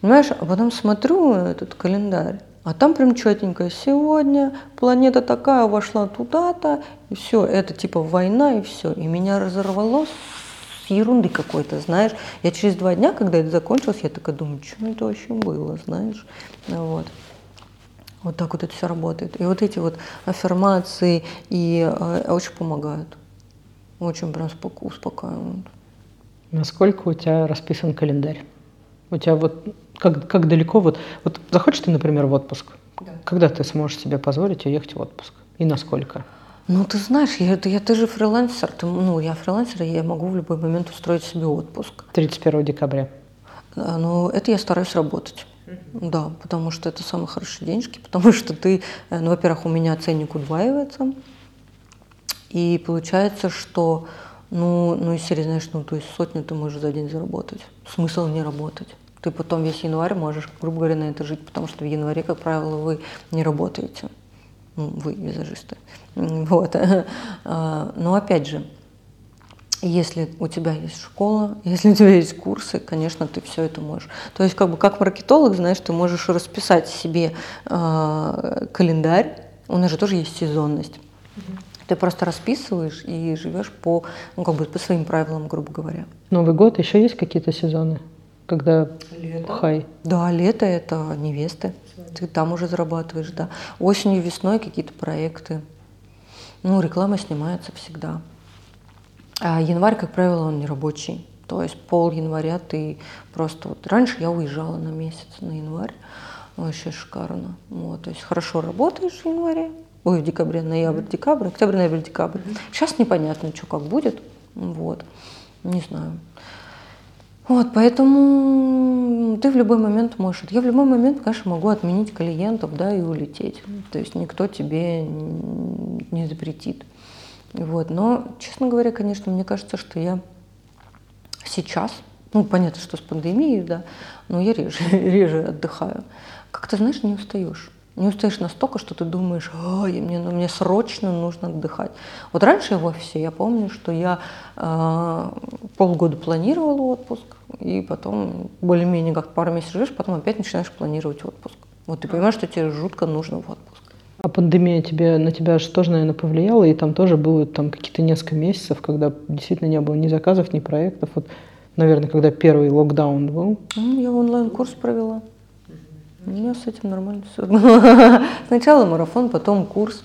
Понимаешь, а потом смотрю этот календарь, а там прям четенько, сегодня планета такая вошла туда-то, и все, это типа война и все. И меня разорвало с ерунды какой-то, знаешь. Я через два дня, когда это закончилось, я такая думаю, что это вообще было, знаешь. Вот. Вот так вот это все работает. И вот эти вот аффирмации и э, очень помогают. Очень прям успокаивают. Насколько у тебя расписан календарь? У тебя вот как, как далеко вот, вот захочешь ты, например, в отпуск? Да. Когда ты сможешь себе позволить уехать в отпуск? И насколько? Ну, ты знаешь, я, я, ты же фрилансер, ты, ну, я фрилансер, и я могу в любой момент устроить себе отпуск. 31 декабря. А, ну, это я стараюсь работать. Mm-hmm. Да, потому что это самые хорошие денежки, потому что ты, э, ну, во-первых, у меня ценник удваивается, и получается, что, ну, ну, серии, знаешь, ну, то есть сотню ты можешь за день заработать. Смысл не работать ты потом весь январь можешь, грубо говоря, на это жить, потому что в январе, как правило, вы не работаете. Ну, вы, визажисты. Вот. А, но опять же, если у тебя есть школа, если у тебя есть курсы, конечно, ты все это можешь. То есть, как бы как маркетолог, знаешь, ты можешь расписать себе э, календарь. У нас же тоже есть сезонность. Ты просто расписываешь и живешь по, ну, как бы по своим правилам, грубо говоря. Новый год еще есть какие-то сезоны? Когда лето. хай? Да, лето это невесты. Ты там уже зарабатываешь, да. Осенью, весной какие-то проекты. Ну, реклама снимается всегда. А январь, как правило, он не рабочий. То есть пол января ты просто вот раньше я уезжала на месяц на январь, вообще шикарно. Вот, то есть хорошо работаешь в январе, ой, в декабре, ноябрь, декабрь, октябрь, ноябрь, декабрь. Сейчас непонятно, что как будет, вот, не знаю. Вот, поэтому ты в любой момент можешь. Я в любой момент, конечно, могу отменить клиентов, да, и улететь. То есть никто тебе не запретит. Вот. Но, честно говоря, конечно, мне кажется, что я сейчас, ну, понятно, что с пандемией, да, но я реже, реже отдыхаю. Как-то, знаешь, не устаешь не устаешь настолько, что ты думаешь, ой, мне, ну, мне срочно нужно отдыхать. Вот раньше в офисе я помню, что я э, полгода планировала отпуск, и потом более-менее как пару месяцев живешь, потом опять начинаешь планировать отпуск. Вот ты понимаешь, что тебе жутко нужно в отпуск. А пандемия тебе, на тебя же тоже, наверное, повлияла, и там тоже было там какие-то несколько месяцев, когда действительно не было ни заказов, ни проектов. Вот наверное, когда первый локдаун был. Ну, Я онлайн-курс провела. У меня с этим нормально все. Сначала марафон, потом курс.